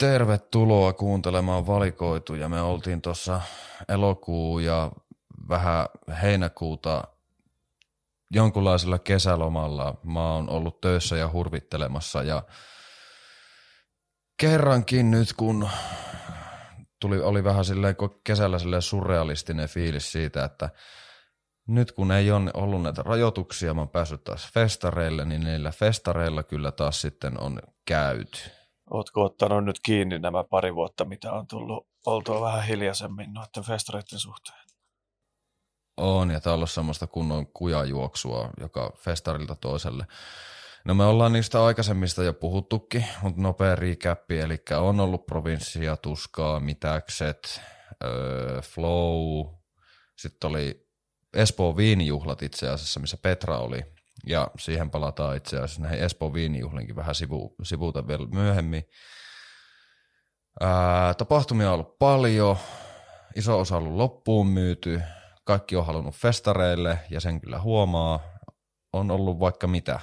Tervetuloa kuuntelemaan valikoituja. Me oltiin tuossa elokuu ja vähän heinäkuuta jonkunlaisella kesälomalla. Mä oon ollut töissä ja hurvittelemassa ja kerrankin nyt kun tuli, oli vähän silleen kesällä silleen surrealistinen fiilis siitä, että nyt kun ei ole ollut näitä rajoituksia, mä oon päässyt taas festareille, niin niillä festareilla kyllä taas sitten on käyty. Ootko ottanut nyt kiinni nämä pari vuotta, mitä on tullut oltua vähän hiljaisemmin noiden festareiden suhteen? On, ja tää on ollut semmoista kunnon kujajuoksua joka festarilta toiselle. No me ollaan niistä aikaisemmista jo puhuttukin, mutta nopea recap, eli on ollut provinssia, tuskaa, mitäkset, öö, flow, sitten oli Espoon viinijuhlat itse asiassa, missä Petra oli, ja siihen palataan itse asiassa näihin Espoon viinijuhlinkin vähän sivu, sivuuta vielä myöhemmin. Ää, tapahtumia on ollut paljon, iso osa on ollut loppuun myyty, kaikki on halunnut festareille ja sen kyllä huomaa. On ollut vaikka mitä.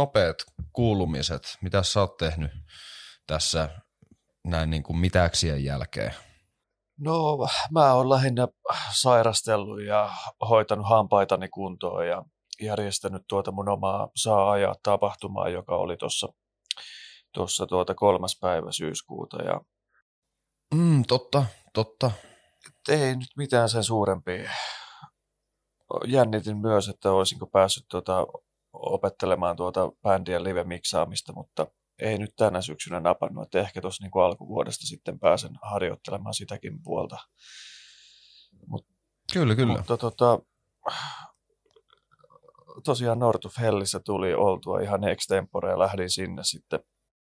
Nopeat kuulumiset, mitä sä oot tehnyt tässä näin niin kuin mitäksien jälkeen? No mä oon lähinnä sairastellut ja hoitanut hampaitani kuntoon ja järjestänyt tuota mun omaa saa ajaa tapahtumaa, joka oli tuossa tuossa tuota kolmas päivä syyskuuta. Ja mm, totta, totta. Ei nyt mitään sen suurempia. Jännitin myös, että olisinko päässyt tuota opettelemaan tuota bändien live-miksaamista, mutta ei nyt tänä syksynä napannut, että ehkä tuossa niin alkuvuodesta sitten pääsen harjoittelemaan sitäkin puolta. Mut, kyllä, kyllä. Mutta tota, tosiaan Nortuf Hellissä tuli oltua ihan extempore ja lähdin sinne sitten.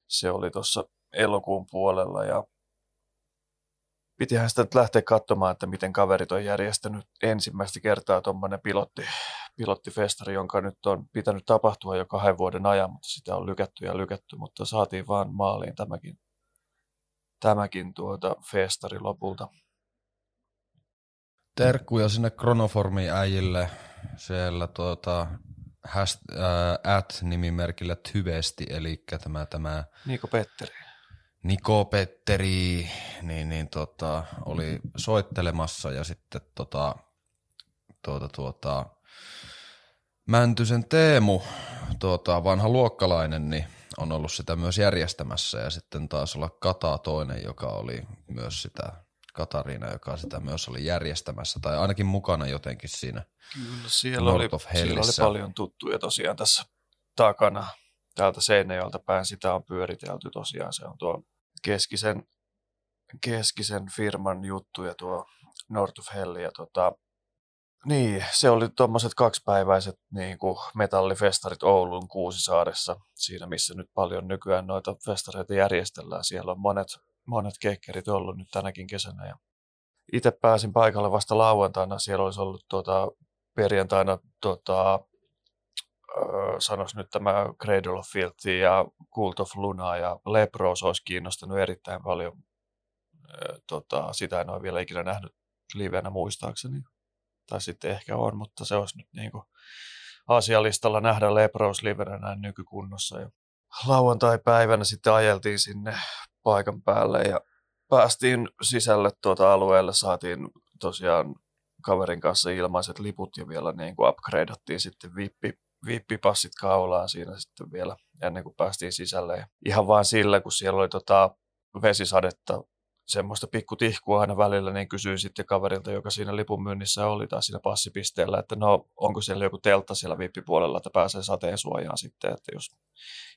Se oli tuossa elokuun puolella ja pitihän sitä lähteä katsomaan, että miten kaverit on järjestänyt ensimmäistä kertaa tuommoinen pilotti, pilottifestari, jonka nyt on pitänyt tapahtua jo kahden vuoden ajan, mutta sitä on lykätty ja lykätty, mutta saatiin vaan maaliin tämäkin, tämäkin tuota festari lopulta. Terkkuja sinne Kronoformin äijille siellä tuota, has, äh, at-nimimerkillä Tyvesti, eli tämä, tämä Niko Petteri. Niko Petteri niin, niin tota, oli soittelemassa ja sitten tota, tuota, tuota, Mäntysen Teemu, tuota, vanha luokkalainen, niin on ollut sitä myös järjestämässä ja sitten taas olla Kata toinen, joka oli myös sitä, Katariina, joka sitä myös oli järjestämässä tai ainakin mukana jotenkin siinä Kyllä, siellä, oli, siellä oli paljon tuttuja tosiaan tässä takana. Täältä Seinäjoelta päin sitä on pyöritelty tosiaan. Se on tuo keskisen, keskisen firman juttu ja tuo North of Hell. Ja tota, niin, se oli tuommoiset kaksipäiväiset niin kuin metallifestarit Oulun Kuusisaaressa, siinä missä nyt paljon nykyään noita festareita järjestellään. Siellä on monet, monet kekkerit ollut nyt tänäkin kesänä. Ja itse pääsin paikalle vasta lauantaina. Siellä olisi ollut tuota, perjantaina tuota, sanoisi nyt tämä Cradle of Filth ja Cult of Luna ja Lepros olisi kiinnostanut erittäin paljon. Tota, sitä en ole vielä ikinä nähnyt livenä muistaakseni tai sitten ehkä on, mutta se olisi nyt niin kuin asialistalla nähdä Lepros livenä nykykunnossa. Ja lauantai-päivänä sitten ajeltiin sinne paikan päälle ja päästiin sisälle tuota alueelle, saatiin tosiaan kaverin kanssa ilmaiset liput ja vielä niin kuin upgradeattiin sitten vippi, vippipassit kaulaan siinä sitten vielä ennen kuin päästiin sisälle. Ja ihan vain sillä, kun siellä oli tota vesisadetta semmoista pikkutihkua aina välillä, niin kysyin sitten kaverilta, joka siinä lipun myynnissä oli tai siinä passipisteellä, että no onko siellä joku teltta siellä vippipuolella, että pääsee sateen suojaan sitten, että jos,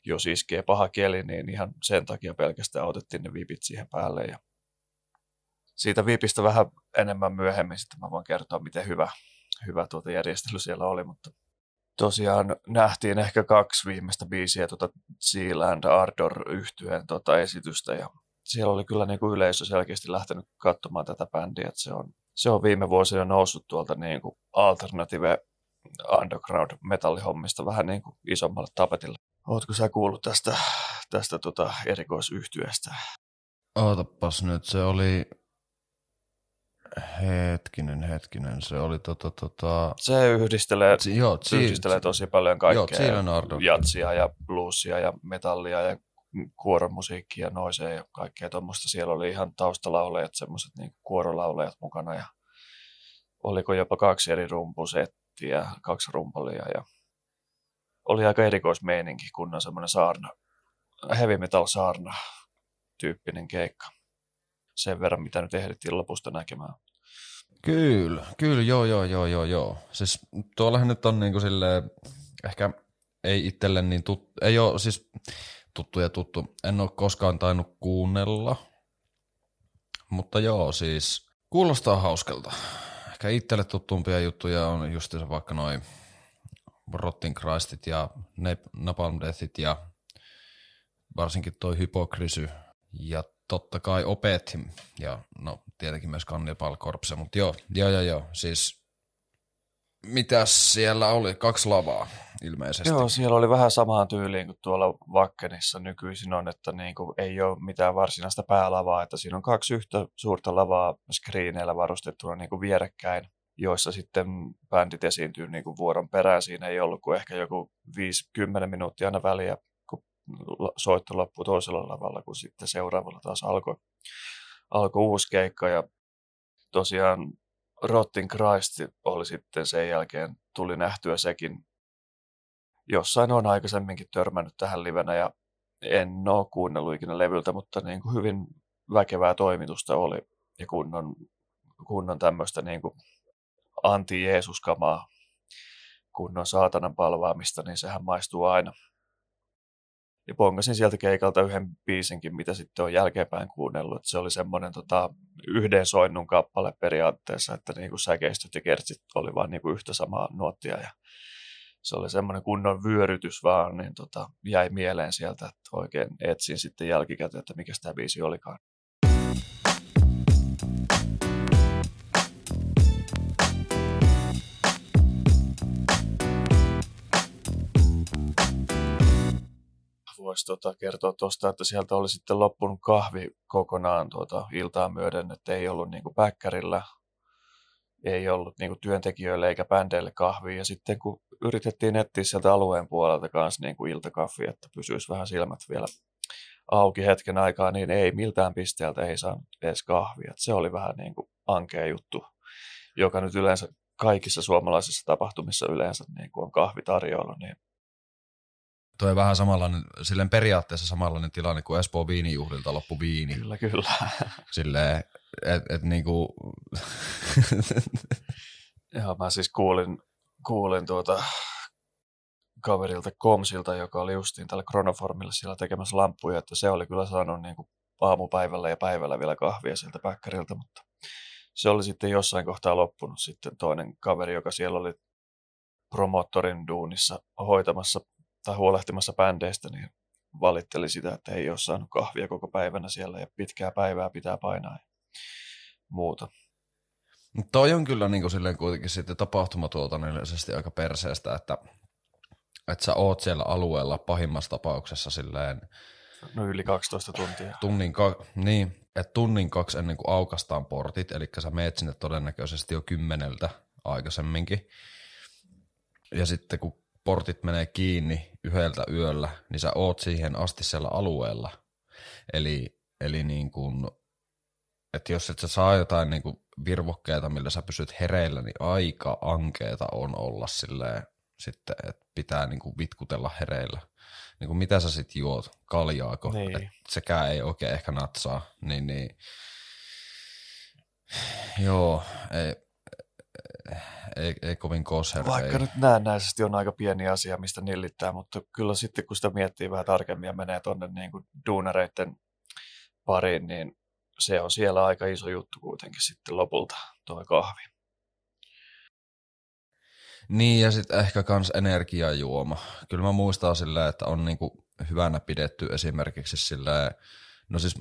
jos iskee paha keli, niin ihan sen takia pelkästään otettiin ne vipit siihen päälle ja siitä vipistä vähän enemmän myöhemmin sitten mä voin kertoa, miten hyvä, hyvä tuota järjestely siellä oli, mutta tosiaan nähtiin ehkä kaksi viimeistä biisiä tuota Sealand Ardor yhtyeen tuota esitystä ja siellä oli kyllä niin kuin yleisö selkeästi lähtenyt katsomaan tätä bändiä, että se on, se on viime vuosina noussut tuolta niin kuin alternative underground metallihommista vähän niin kuin isommalle tapetille. Ootko sä kuullut tästä, tästä tota erikoisyhtyeestä? Ootapas nyt, se oli Hetkinen, hetkinen. Se oli tota, tota... Se yhdistelee, si- joo, se yhdistelee tosi paljon kaikkea. Joo, Jatsia ja bluesia ja metallia ja kuoromusiikkia, noisee ja kaikkea tuommoista. Siellä oli ihan taustalaulejat, semmoiset niin kuorolaulejat mukana ja oliko jopa kaksi eri rumpusettiä, kaksi rumpalia ja oli aika erikoismeininki, kunnon semmoinen saarna, heavy metal saarna tyyppinen keikka. Sen verran, mitä nyt ehdittiin lopusta näkemään. Kyllä, kyllä, joo, joo, joo, joo, joo. Siis tuollahan nyt on niinku silleen, ehkä ei itselle niin tuttu, ei ole siis tuttu ja tuttu. En ole koskaan tainnut kuunnella, mutta joo, siis kuulostaa hauskalta. Ehkä itselle tuttumpia juttuja on just vaikka noin Rotting Christit ja Napalm Deathit ja varsinkin toi Hypokrisy ja totta kai Opet ja no tietenkin myös Cannibal Corpse, mutta joo, joo, joo, joo, siis mitäs siellä oli? Kaksi lavaa ilmeisesti. Joo, siellä oli vähän samaan tyyliin kuin tuolla Vakkenissa nykyisin on, että niin kuin ei ole mitään varsinaista päälavaa, että siinä on kaksi yhtä suurta lavaa screeneillä varustettuna niin kuin vierekkäin, joissa sitten bändit esiintyy niin kuin vuoron perään. Siinä ei ollut kuin ehkä joku 5-10 minuuttia aina väliä soitto loppui toisella lavalla, kun sitten seuraavalla taas alkoi, alkoi uusi keikka ja tosiaan Rotting Christ oli sitten sen jälkeen, tuli nähtyä sekin. Jossain on aikaisemminkin törmännyt tähän livenä ja en ole kuunnellut ikinä levyltä, mutta niin kuin hyvin väkevää toimitusta oli ja kunnon, kunnon tämmöistä niin kuin anti-Jeesus-kamaa, kunnon saatanan palvaamista, niin sehän maistuu aina ja pongasin sieltä keikalta yhden biisinkin, mitä sitten on jälkeenpäin kuunnellut. Että se oli semmoinen tota, yhden soinnun kappale periaatteessa, että niin kuin säkeistöt ja kertsit oli vaan niin yhtä samaa nuottia. Ja se oli semmoinen kunnon vyörytys vaan, niin tota, jäi mieleen sieltä, että oikein etsin sitten jälkikäteen, että mikä tämä biisi olikaan. Voisi tota kertoa tuosta, että sieltä oli sitten loppunut kahvi kokonaan tuota iltaa myöden, että ei ollut niinku päkkärillä, ei ollut niinku työntekijöille eikä bändeille kahvia. Ja sitten kun yritettiin etsiä sieltä alueen puolelta kanssa niinku iltakaffi, että pysyisi vähän silmät vielä auki hetken aikaa, niin ei miltään pisteeltä ei saanut edes kahvia. Se oli vähän niin kuin ankea juttu, joka nyt yleensä kaikissa suomalaisissa tapahtumissa yleensä niin kuin on kahvi tarjolla, niin Tuo vähän samanlainen, silleen periaatteessa samanlainen tilanne kuin Espoo viinijuhlilta loppu viini. Kyllä, kyllä. Silleen, että et niinku... Joo, mä siis kuulin, kuulin tuota kaverilta Komsilta, joka oli justiin tällä Chronoformilla siellä tekemässä lampuja, että se oli kyllä saanut niin kuin aamupäivällä ja päivällä vielä kahvia sieltä päkkäriltä, mutta se oli sitten jossain kohtaa loppunut sitten toinen kaveri, joka siellä oli promottorin duunissa hoitamassa tai huolehtimassa bändeistä, niin valitteli sitä, että ei ole saanut kahvia koko päivänä siellä ja pitkää päivää pitää painaa ja muuta. Toi on kyllä niin kuin silleen kuitenkin sitten tapahtumatuotannollisesti aika perseestä, että, että sä oot siellä alueella pahimmassa tapauksessa silleen No yli 12 tuntia. Tunnin, ka- niin, että tunnin kaksi ennen kuin aukastaan portit, eli sä meet sinne todennäköisesti jo kymmeneltä aikaisemminkin. Ja sitten kun portit menee kiinni yhdeltä yöllä, niin sä oot siihen asti siellä alueella. Eli, eli niin kuin, että jos et sä saa jotain niin kuin virvokkeita, millä sä pysyt hereillä, niin aika ankeeta on olla silleen, sitten, että pitää niin kuin vitkutella hereillä. Niin kuin mitä sä sit juot, kaljaako, niin. että sekään ei oikein ehkä natsaa, niin, niin joo, ei, ei, ei kovin koser. Vaikka ei. nyt näennäisesti on aika pieni asia, mistä nillittää, mutta kyllä sitten kun sitä miettii vähän tarkemmin ja menee tuonne niin kuin duunareiden pariin, niin se on siellä aika iso juttu kuitenkin sitten lopulta tuo kahvi. Niin ja sitten ehkä kans energiajuoma. Kyllä mä muistan silleen, että on niinku hyvänä pidetty esimerkiksi silleen No siis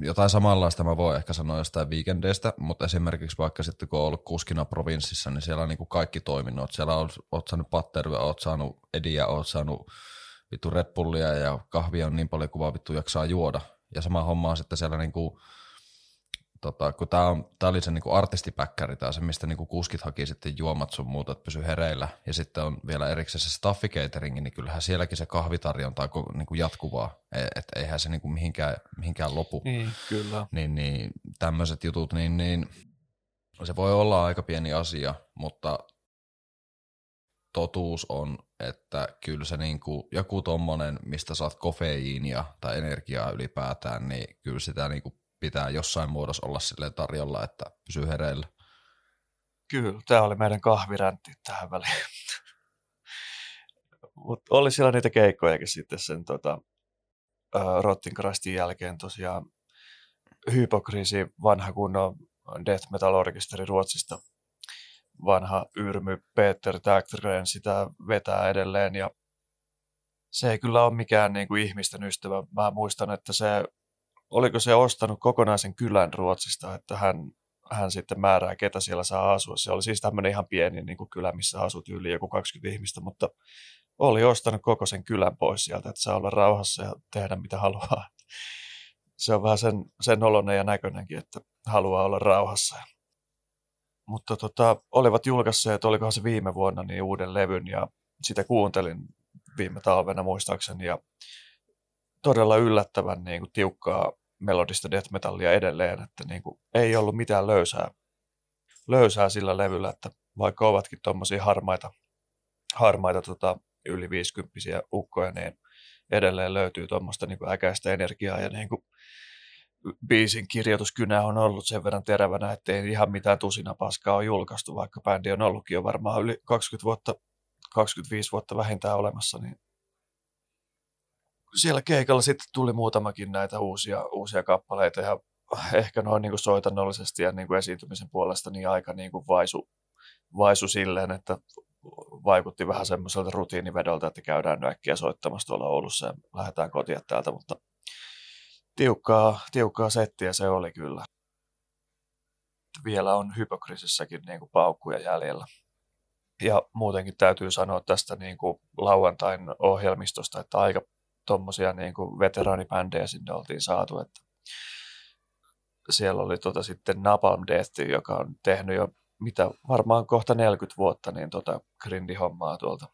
jotain samanlaista mä voin ehkä sanoa jostain weekendeistä, mutta esimerkiksi vaikka sitten kun on ollut kuskina provinssissa, niin siellä on niin kuin kaikki toiminnot. Siellä on, oot saanut patteruja, oot saanut ediä, oot saanut vittu reppullia ja kahvia on niin paljon kuin vaan vittu jaksaa juoda. Ja sama homma on sitten siellä niin kuin tota, kun tämä, on, tää oli se niinku artistipäkkäri, tää se, mistä niinku kuskit haki sitten juomat sun muuta, että pysy hereillä. Ja sitten on vielä erikseen se staffi catering, niin kyllähän sielläkin se kahvitarjonta on niinku jatkuvaa, e, että eihän se niinku mihinkään, mihinkään lopu. Niin, kyllä. Niin, niin tämmöiset jutut, niin, niin se voi olla aika pieni asia, mutta totuus on, että kyllä se niinku, joku tommonen, mistä saat kofeiinia tai energiaa ylipäätään, niin kyllä sitä niinku pitää jossain muodossa olla sille tarjolla, että pysyy hereillä. Kyllä, tämä oli meidän kahviräntti tähän väliin. Mutta oli siellä niitä keikkojakin sitten sen tota, Rottinkrastin jälkeen tosiaan hypokriisi, vanha kunnon death metal orkesteri Ruotsista, vanha yrmy Peter Tägtgren sitä vetää edelleen ja se ei kyllä ole mikään niin kuin ihmisten ystävä. Mä muistan, että se oliko se ostanut kokonaisen kylän Ruotsista, että hän, hän sitten määrää, ketä siellä saa asua. Se oli siis tämmöinen ihan pieni niin kuin kylä, missä asut yli joku 20 ihmistä, mutta oli ostanut koko sen kylän pois sieltä, että saa olla rauhassa ja tehdä mitä haluaa. Se on vähän sen, sen oloinen ja näköinenkin, että haluaa olla rauhassa. Mutta tota, olivat julkaisseet, olikohan se viime vuonna, niin uuden levyn ja sitä kuuntelin viime talvena muistaakseni ja todella yllättävän niin kuin, tiukkaa melodista death metallia edelleen, että niin kuin, ei ollut mitään löysää, löysää sillä levyllä, että vaikka ovatkin tuommoisia harmaita, harmaita tota, yli 50 ukkoja, niin edelleen löytyy tuommoista niin äkäistä energiaa ja niin kuin, biisin kirjoituskynä on ollut sen verran terävänä, että ei ihan mitään tusina paskaa ole julkaistu, vaikka bändi on ollutkin jo varmaan yli 20 vuotta, 25 vuotta vähintään olemassa, niin siellä keikalla sitten tuli muutamakin näitä uusia, uusia kappaleita ja ehkä noin niin kuin soitannollisesti ja niin kuin esiintymisen puolesta niin aika niin kuin vaisu, vaisu silleen, että vaikutti vähän semmoiselta rutiinivedolta, että käydään äkkiä soittamassa tuolla Oulussa ja lähdetään kotia täältä, mutta tiukkaa, tiukkaa settiä se oli kyllä. Vielä on hypokrisissakin niin kuin paukkuja jäljellä. Ja muutenkin täytyy sanoa tästä niin kuin lauantain ohjelmistosta, että aika tuommoisia niin kuin veteraanibändejä sinne oltiin saatu, että siellä oli tota sitten Napalm Death, joka on tehnyt jo mitä varmaan kohta 40 vuotta niin tota grindihommaa tuolta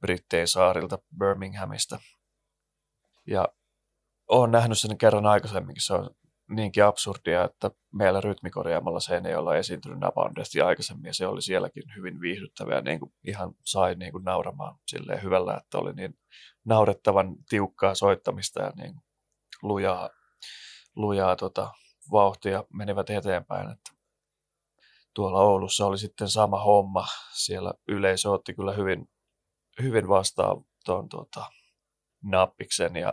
Brittein saarilta Birminghamista. Ja olen nähnyt sen kerran aikaisemminkin, se on niinkin absurdia, että meillä rytmikorjaamalla sen ei olla esiintynyt Napalmdesti aikaisemmin, ja se oli sielläkin hyvin viihdyttävä, ja niin kuin ihan sai niin kuin nauramaan silleen hyvällä, että oli niin naurettavan tiukkaa soittamista ja niin lujaa, lujaa tota, vauhtia menivät eteenpäin, että tuolla Oulussa oli sitten sama homma, siellä yleisö otti kyllä hyvin, hyvin vastaan tuon tuota, nappiksen ja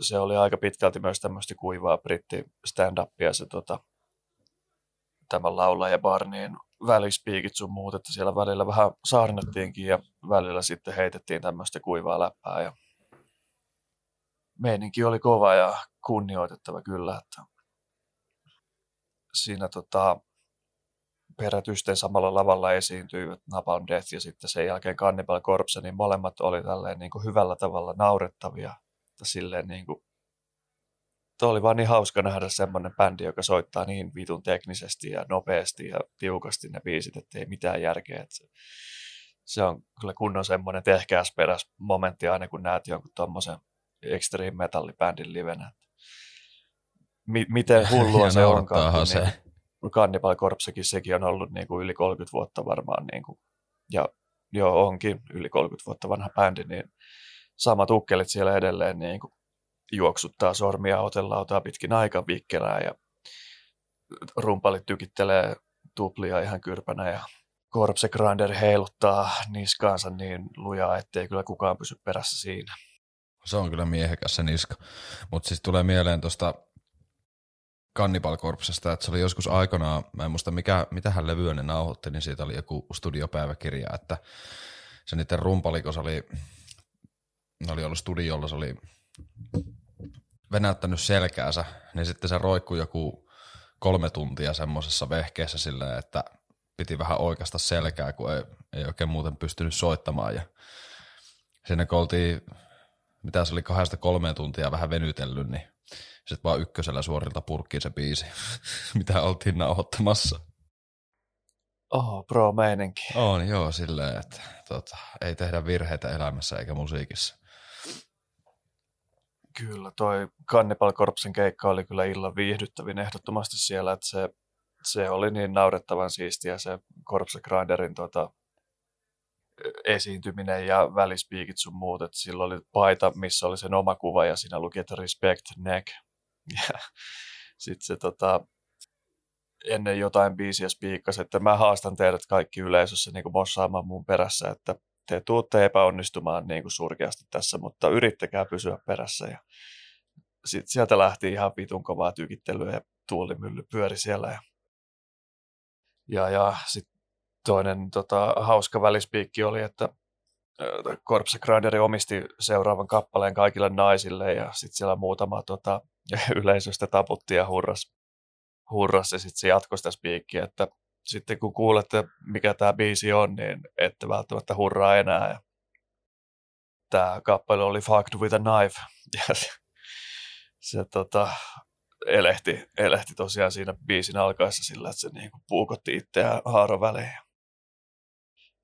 se oli aika pitkälti myös tämmöistä kuivaa britti stand-upia se tota, tämä laulaja Barniin välispiikit sun muut, että siellä välillä vähän saarnattiinkin ja välillä sitten heitettiin tämmöistä kuivaa läppää ja meininki oli kova ja kunnioitettava kyllä, että siinä tota, perätysten samalla lavalla esiintyivät Napalm Death ja sitten sen jälkeen Cannibal Corpse, niin molemmat oli tälleen niin kuin hyvällä tavalla naurettavia silleen niin kuin, oli vaan niin hauska nähdä semmoinen bändi, joka soittaa niin vitun teknisesti ja nopeasti ja tiukasti ne biisit, että ei mitään järkeä. Että se, se, on kyllä kunnon semmoinen tehkääsperäs momentti aina, kun näet jonkun tuommoisen extreme metallibändin livenä. M- miten hullua se onkaan. Niin, se. Cannibal Corpsekin sekin on ollut niin kuin yli 30 vuotta varmaan. Niin kuin, ja joo, onkin yli 30 vuotta vanha bändi, niin samat ukkelit siellä edelleen niin kuin juoksuttaa sormia otellautaa pitkin aika vikkelää ja rumpalit tykittelee tuplia ihan kyrpänä ja Corpse Grinder heiluttaa niskaansa niin lujaa, ettei kyllä kukaan pysy perässä siinä. Se on kyllä miehekäs se niska. Mutta siis tulee mieleen tuosta Cannibal Corpsesta, että se oli joskus aikanaan, mä en muista mikä, hän levyä ne nauhoitti, niin siitä oli joku studiopäiväkirja, että se niiden rumpalikos oli ne oli ollut studiolla, se oli venäyttänyt selkäänsä, niin sitten se roikkui joku kolme tuntia semmoisessa vehkeessä silleen, että piti vähän oikeasta selkää, kun ei, ei oikein muuten pystynyt soittamaan. Ja sinne kun oltiin, mitä se oli, kahdesta kolmeen tuntia vähän venytellyt, niin sitten vaan ykkösellä suorilta purkkiin se biisi, mitä oltiin nauhoittamassa. Oh, pro meininki. On, joo, silleen, että tota, ei tehdä virheitä elämässä eikä musiikissa. Kyllä, toi Cannibal Corpsen keikka oli kyllä illan viihdyttävin ehdottomasti siellä, että se, se oli niin naurettavan siistiä se Corpse Grinderin tota, esiintyminen ja välispiikit sun muut, että sillä oli paita, missä oli sen oma kuva ja siinä luki, että respect neck. Sitten se tota, ennen jotain biisiä spiikkasi, että mä haastan teidät kaikki yleisössä niin kuin mossaamaan mun perässä, että te tuutte epäonnistumaan niin kuin surkeasti tässä, mutta yrittäkää pysyä perässä. Ja sitten sieltä lähti ihan vitun kovaa tykittelyä ja tuulimylly pyöri siellä. Ja, ja, ja sitten toinen tota, hauska välispiikki oli, että Corpse Grinderi omisti seuraavan kappaleen kaikille naisille ja sitten siellä muutama tota, yleisöstä taputti ja hurras, hurras ja sitten se jatkoi sitä spiikkiä, että sitten kun kuulette, mikä tämä biisi on, niin ette välttämättä hurraa enää. Ja tämä kappale oli Fucked with a Knife. Ja se, se tota, elehti, elehti tosiaan siinä biisin alkaessa sillä, että se niinku puukotti itseään haaron väliin.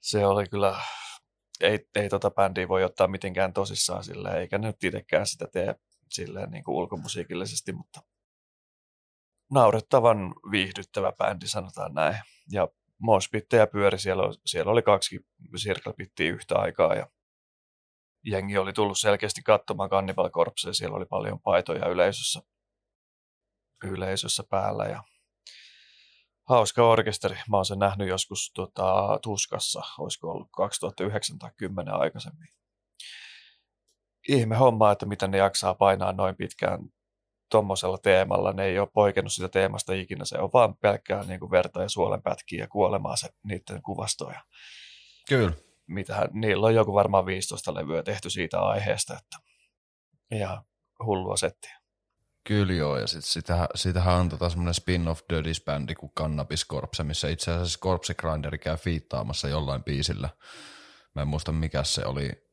Se oli kyllä, ei, ei tota bändiä voi ottaa mitenkään tosissaan sillä, eikä nyt itsekään sitä tee silleen niin kuin ulkomusiikillisesti, mutta naurettavan viihdyttävä bändi, sanotaan näin. Ja moshpittejä pyöri, siellä, siellä oli kaksi circle yhtä aikaa ja jengi oli tullut selkeästi katsomaan Cannibal Corpsea, siellä oli paljon paitoja yleisössä, yleisössä päällä ja hauska orkesteri. Mä oon sen nähnyt joskus tota, Tuskassa, olisiko ollut 2009 tai 10 aikaisemmin. Ihme homma, että miten ne jaksaa painaa noin pitkään tuommoisella teemalla, ne ei ole poikennut sitä teemasta ikinä, se on vaan pelkkää niin kuin verta ja suolenpätkiä ja kuolemaa se niiden kuvastoja. Kyllä. Mitähän, niillä on joku varmaan 15 levyä tehty siitä aiheesta, että ihan hullua settiä. Kyllä joo, ja sit, sitähän, sitähän on tota semmoinen spin-off Dirties-bändi kuin Cannabis Corpse, missä itse asiassa Corpse Grinderi käy fiittaamassa jollain biisillä. Mä en muista mikä se oli,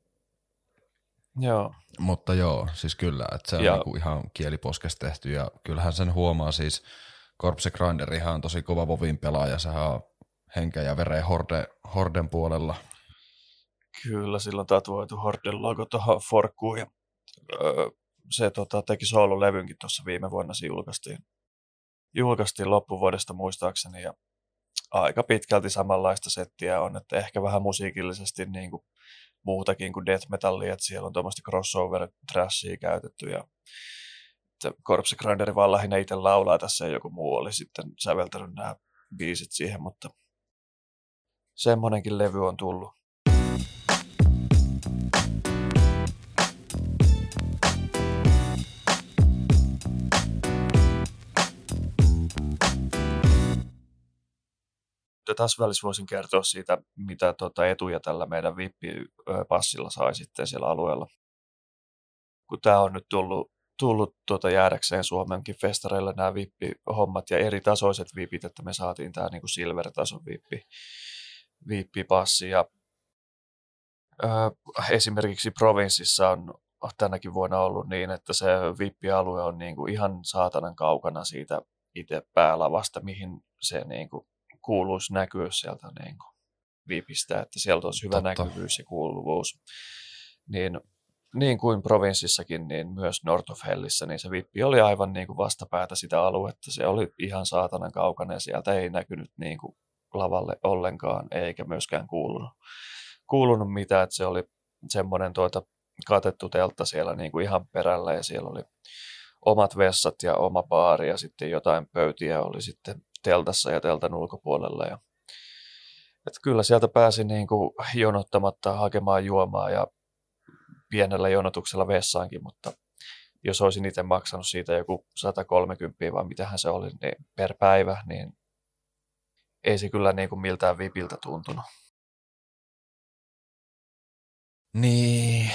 Joo. Mutta joo, siis kyllä, että se on ja. niinku ihan kieliposkesta tehty ja kyllähän sen huomaa siis, Corpse Grinderihan on tosi kova Vovin pelaaja, sehän on henkeä ja vereen Horde, Horden puolella. Kyllä, silloin tatuoitu Horden logo tuohon forkkuun ja öö, se tota, teki soololevynkin tuossa viime vuonna, se julkaistiin, julkaistiin loppuvuodesta muistaakseni ja aika pitkälti samanlaista settiä on, että ehkä vähän musiikillisesti niin kuin muutakin kuin death metallia, että siellä on tuommoista crossover trashia käytetty ja Corpse Grinderi vaan lähinnä itse laulaa tässä ja joku muu oli sitten säveltänyt nämä biisit siihen, mutta semmoinenkin levy on tullut. Tässä välissä voisin kertoa siitä, mitä tota etuja tällä meidän VIP-passilla sai sitten siellä alueella. Kun tämä on nyt tullut, tullut tuota jäädäkseen Suomenkin festareilla nämä VIP-hommat ja eri tasoiset VIPit, että me saatiin tämä niin silver-tason VIP, VIP-passi. Ja, ö, esimerkiksi provinssissa on tänäkin vuonna ollut niin, että se VIP-alue on kuin ihan saatanan kaukana siitä itse päälavasta, mihin se niin kuin kuuluisi näkyä sieltä niin kuin VIPistä, että sieltä olisi hyvä Totta. näkyvyys ja kuuluvuus. Niin, niin kuin provinssissakin, niin myös North of Hellissä, niin se vippi oli aivan niin kuin vastapäätä sitä aluetta. Se oli ihan saatanan kaukana ja sieltä ei näkynyt niin kuin lavalle ollenkaan, eikä myöskään kuulunut, kuulunut mitään, että se oli semmoinen tuota katettu teltta siellä niin kuin ihan perällä ja siellä oli omat vessat ja oma baari ja sitten jotain pöytiä oli sitten teltassa ja teltan ulkopuolella. Ja, että kyllä sieltä pääsi niin kuin jonottamatta hakemaan juomaa ja pienellä jonotuksella vessaankin, mutta jos olisin itse maksanut siitä joku 130 vai mitähän se oli niin per päivä, niin ei se kyllä niin kuin miltään vipiltä tuntunut. Niin,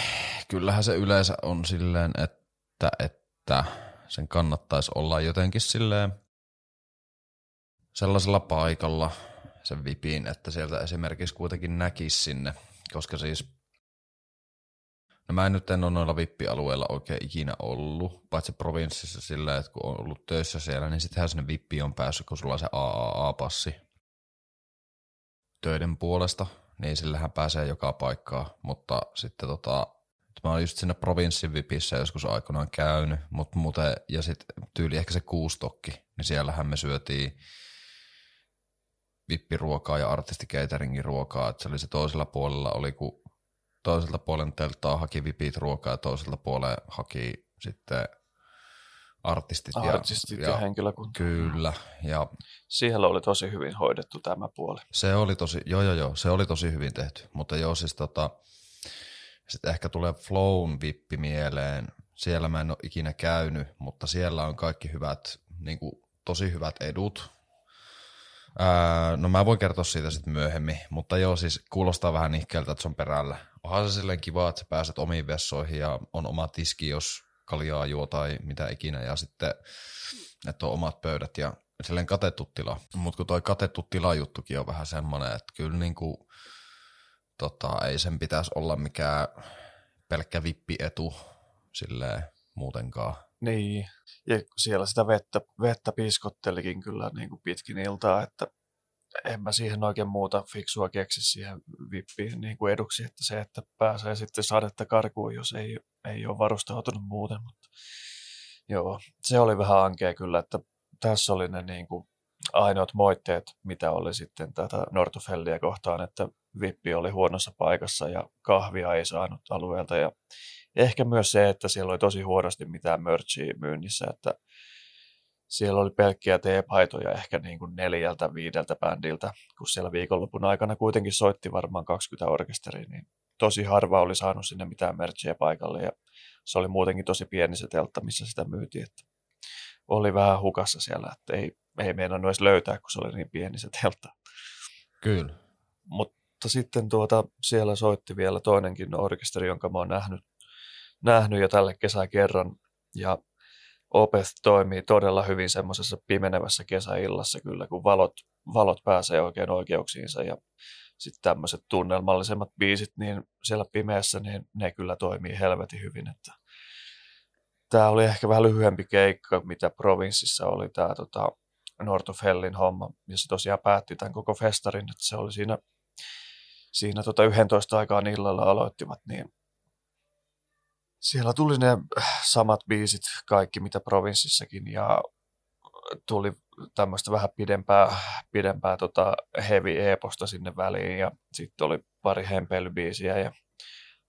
kyllähän se yleensä on silleen, että että sen kannattaisi olla jotenkin silleen sellaisella paikalla sen vipin, että sieltä esimerkiksi kuitenkin näkisi sinne, koska siis No mä en nyt en ole noilla vippialueilla oikein ikinä ollut, paitsi provinssissa sillä, että kun on ollut töissä siellä, niin sittenhän sinne vippi on päässyt, kun sulla on se AAA-passi töiden puolesta, niin sillähän pääsee joka paikkaan, mutta sitten tota, mä oon just sinne provinssin vipissä joskus aikoinaan käynyt, mutta muuten, ja sitten tyyli ehkä se kuustokki, niin siellähän me syötiin vippiruokaa ja artistikeiteringin ruokaa, että se oli se toisella puolella oli, kun toiselta puolen telttaa haki vipit ruokaa ja toiselta puolen haki sitten artistit, artistit ja, ja, ja henkilökunta. Kyllä. Ja Siellä oli tosi hyvin hoidettu tämä puoli. Se oli tosi, joo joo joo, se oli tosi hyvin tehty, mutta joo siis tota, sitten ehkä tulee Flown vippi mieleen. Siellä mä en ole ikinä käynyt, mutta siellä on kaikki hyvät, niin kuin, tosi hyvät edut. Ää, no mä voin kertoa siitä sitten myöhemmin, mutta joo siis kuulostaa vähän nihkeältä, että se on perällä. Onhan se silleen kiva, että sä pääset omiin vessoihin ja on oma tiski, jos kaljaa juo tai mitä ikinä ja sitten, että on omat pöydät ja silleen katettu tila. Mutta kun toi katettu tilajuttukin on vähän semmoinen, että kyllä niin kuin, tota, ei sen pitäisi olla mikään pelkkä vippietu silleen muutenkaan. Niin, ja siellä sitä vettä, vettä piskottelikin kyllä niin kuin pitkin iltaa, että en mä siihen oikein muuta fiksua keksi siihen vippiin niin kuin eduksi, että se, että pääsee sitten sadetta karkuun, jos ei, ei ole varustautunut muuten. Mutta joo, se oli vähän ankea kyllä, että tässä oli ne niin kuin ainoat moitteet, mitä oli sitten tätä Nortofeldia kohtaan, että vippi oli huonossa paikassa ja kahvia ei saanut alueelta ja ehkä myös se, että siellä oli tosi huonosti mitään merchia myynnissä, että siellä oli pelkkiä teepaitoja ehkä niin kuin neljältä, viideltä bändiltä, kun siellä viikonlopun aikana kuitenkin soitti varmaan 20 orkesteria, niin tosi harva oli saanut sinne mitään merchia paikalle ja se oli muutenkin tosi pieni se teltta, missä sitä myytiin, että oli vähän hukassa siellä, että ei, ei meinannut edes löytää, kun se oli niin pieni se teltta. Kyllä. Mutta sitten tuota, siellä soitti vielä toinenkin orkesteri, jonka mä oon nähnyt, nähnyt jo tälle kesää kerran, ja Opeth toimii todella hyvin semmoisessa pimenevässä kesäillassa kyllä, kun valot, valot pääsee oikein oikeuksiinsa ja sitten tämmöiset tunnelmallisemmat biisit, niin siellä pimeässä niin ne kyllä toimii helvetin hyvin. Että tämä oli ehkä vähän lyhyempi keikka, mitä provinssissa oli tämä tota, North of Hellin homma, ja se tosiaan päätti tämän koko festarin, että se oli siinä, siinä tota 11 aikaa illalla aloittivat, niin siellä tuli ne samat biisit, kaikki mitä provinssissakin, ja tuli tämmöistä vähän pidempää, pidempää tota heavy eposta sinne väliin, ja sitten oli pari hempeilybiisiä ja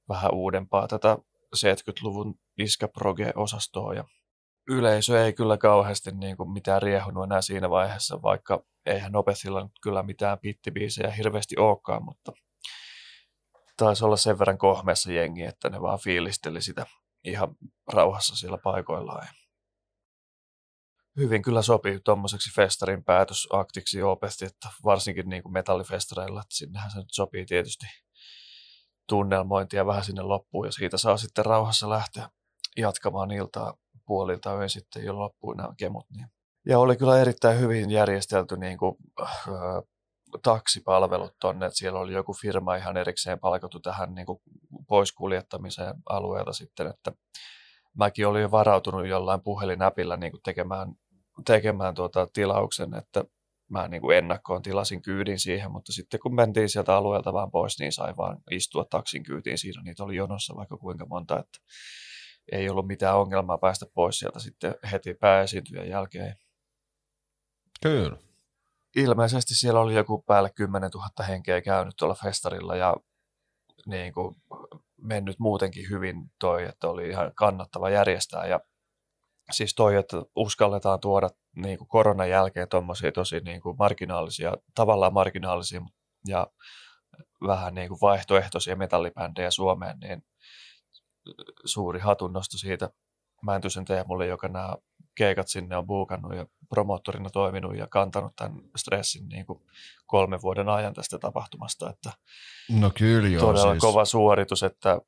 vähän uudempaa tätä 70-luvun iskäproge-osastoa, ja yleisö ei kyllä kauheasti niin kuin mitään riehunut enää siinä vaiheessa, vaikka eihän Opethilla nyt kyllä mitään pittibiisejä hirveästi olekaan, mutta taisi olla sen verran kohmeessa jengi, että ne vaan fiilisteli sitä ihan rauhassa siellä paikoillaan. Hyvin kyllä sopii tuommoiseksi festarin päätösaktiksi Opesti, että varsinkin niin kuin metallifestareilla, että sinnehän se nyt sopii tietysti tunnelmointia vähän sinne loppuun ja siitä saa sitten rauhassa lähteä jatkamaan iltaa puolilta yön sitten jo loppuun nämä kemut. Niin. Ja oli kyllä erittäin hyvin järjestelty niin kuin, äh, taksipalvelut tonne, että siellä oli joku firma ihan erikseen palkattu tähän niin poiskuljettamiseen alueelta sitten, että mäkin olin jo varautunut jollain puhelinäpillä niin tekemään, tekemään tuota tilauksen, että mä niin kuin ennakkoon tilasin kyydin siihen, mutta sitten kun mentiin sieltä alueelta vaan pois, niin sai vaan istua taksin kyytiin siinä, niitä oli jonossa vaikka kuinka monta, että ei ollut mitään ongelmaa päästä pois sieltä sitten heti pääesiintyjän jälkeen. Kyllä ilmeisesti siellä oli joku päälle 10 000 henkeä käynyt tuolla festarilla ja niin kuin mennyt muutenkin hyvin toi, että oli ihan kannattava järjestää. Ja siis toi, että uskalletaan tuoda niin kuin koronan jälkeen tuommoisia tosi niin kuin marginaalisia, tavallaan marginaalisia ja vähän niin kuin vaihtoehtoisia metallibändejä Suomeen, niin suuri hatunnosto siitä Mäntysen Teemulle, joka nämä keikat sinne on buukannut ja promoottorina toiminut ja kantanut tämän stressin niin kuin kolmen vuoden ajan tästä tapahtumasta. Että no kyllä joo, Todella siis... kova suoritus, että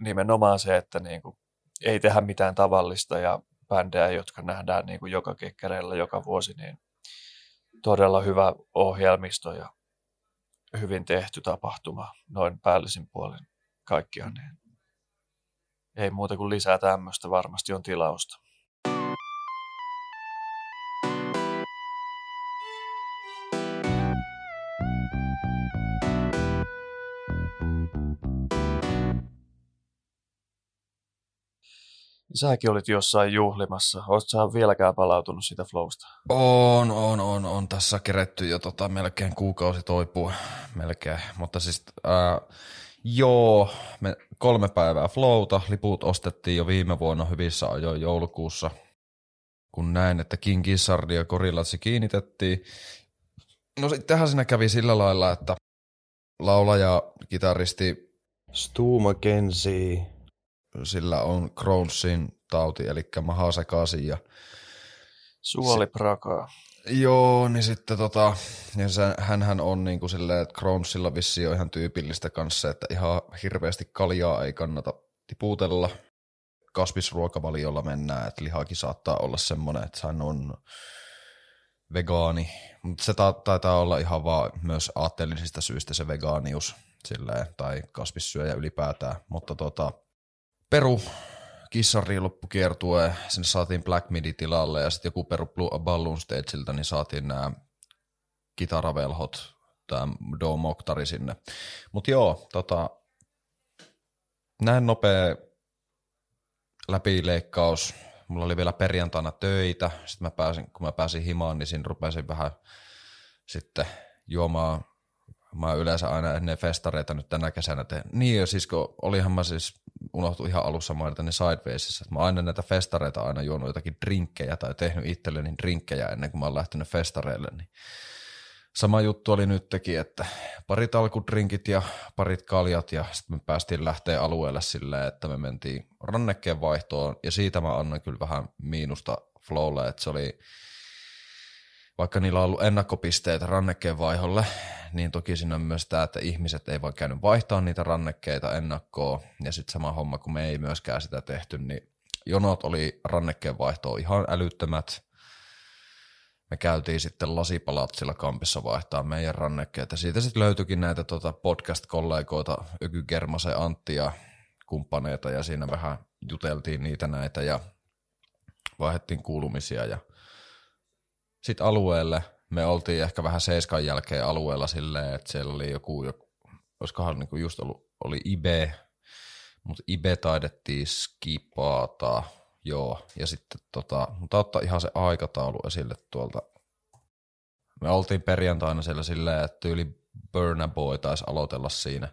nimenomaan se, että niin kuin ei tehdä mitään tavallista ja bändejä, jotka nähdään niin kuin joka kekkereillä joka vuosi, niin todella hyvä ohjelmisto ja hyvin tehty tapahtuma noin päällisin puolin kaikkiaan. Niin ei muuta kuin lisää tämmöistä, varmasti on tilausta. Säkin olit jossain juhlimassa. Oletko sä vieläkään palautunut siitä flowsta? On, on, on, on. Tässä keretty jo tota, melkein kuukausi toipuu. Melkein. Mutta siis, ää, joo, me kolme päivää flowta. Liput ostettiin jo viime vuonna hyvissä ajoin joulukuussa. Kun näin, että King Gizzard ja Gorillatsi kiinnitettiin. No sittenhän siinä kävi sillä lailla, että laulaja, kitaristi Stu McKenzie sillä on Crohnsin tauti, eli maha sekaisin ja Suoliprakaa. Joo, niin sitten tota, ja se, hänhän on niin kuin silleen, että Crohnsilla vissi on ihan tyypillistä kanssa, että ihan hirveästi kaljaa ei kannata tiputella. Kasvisruokavaliolla mennään, että lihakin saattaa olla semmoinen, että hän on vegaani, mutta se ta- taitaa olla ihan vaan myös aatteellisista syistä se vegaanius silleen, tai kasvissyöjä ylipäätään, mutta tota, Peru kissari loppukiertue, sinne saatiin Black Midi tilalle ja sitten joku Peru Blue Balloon Stageilta, niin saatiin nämä kitaravelhot, tämä Do Moktari sinne. Mutta joo, tota, näin nopea läpileikkaus. Mulla oli vielä perjantaina töitä, sitten mä pääsin, kun mä pääsin himaan, niin siinä rupesin vähän sitten juomaan mä yleensä aina ennen festareita nyt tänä kesänä teen. Niin, siis kun olihan mä siis unohtu ihan alussa mainita niin Sidewaysissa, mä aina näitä festareita aina juonut jotakin drinkkejä tai tehnyt itselleni drinkkejä ennen kuin mä oon lähtenyt festareille, niin sama juttu oli nytkin, että parit alkudrinkit ja parit kaljat ja sitten me päästiin lähteä alueelle silleen, että me mentiin rannekkeen vaihtoon ja siitä mä annan kyllä vähän miinusta flowlle, että se oli vaikka niillä on ollut ennakkopisteitä rannekkeen vaiholle, niin toki siinä on myös tämä, että ihmiset ei voi käynyt vaihtaa niitä rannekkeita ennakkoon, ja sitten sama homma, kun me ei myöskään sitä tehty, niin jonot oli rannekkeen vaihtoa ihan älyttömät. Me käytiin sitten lasipalatsilla kampissa vaihtaa meidän rannekkeita. Siitä sitten löytyikin näitä tota podcast-kollegoita, Öky Germasen Antti ja kumppaneita, ja siinä vähän juteltiin niitä näitä, ja vaihdettiin kuulumisia, ja sitten alueelle me oltiin ehkä vähän seiskan jälkeen alueella silleen, että siellä oli joku, joku olisikohan niinku just ollut, oli Ibe, mutta Ibe taidettiin skipata, joo, ja sitten tota, mutta ottaa ihan se aikataulu esille tuolta. Me oltiin perjantaina siellä silleen, että yli Burna Boy taisi aloitella siinä.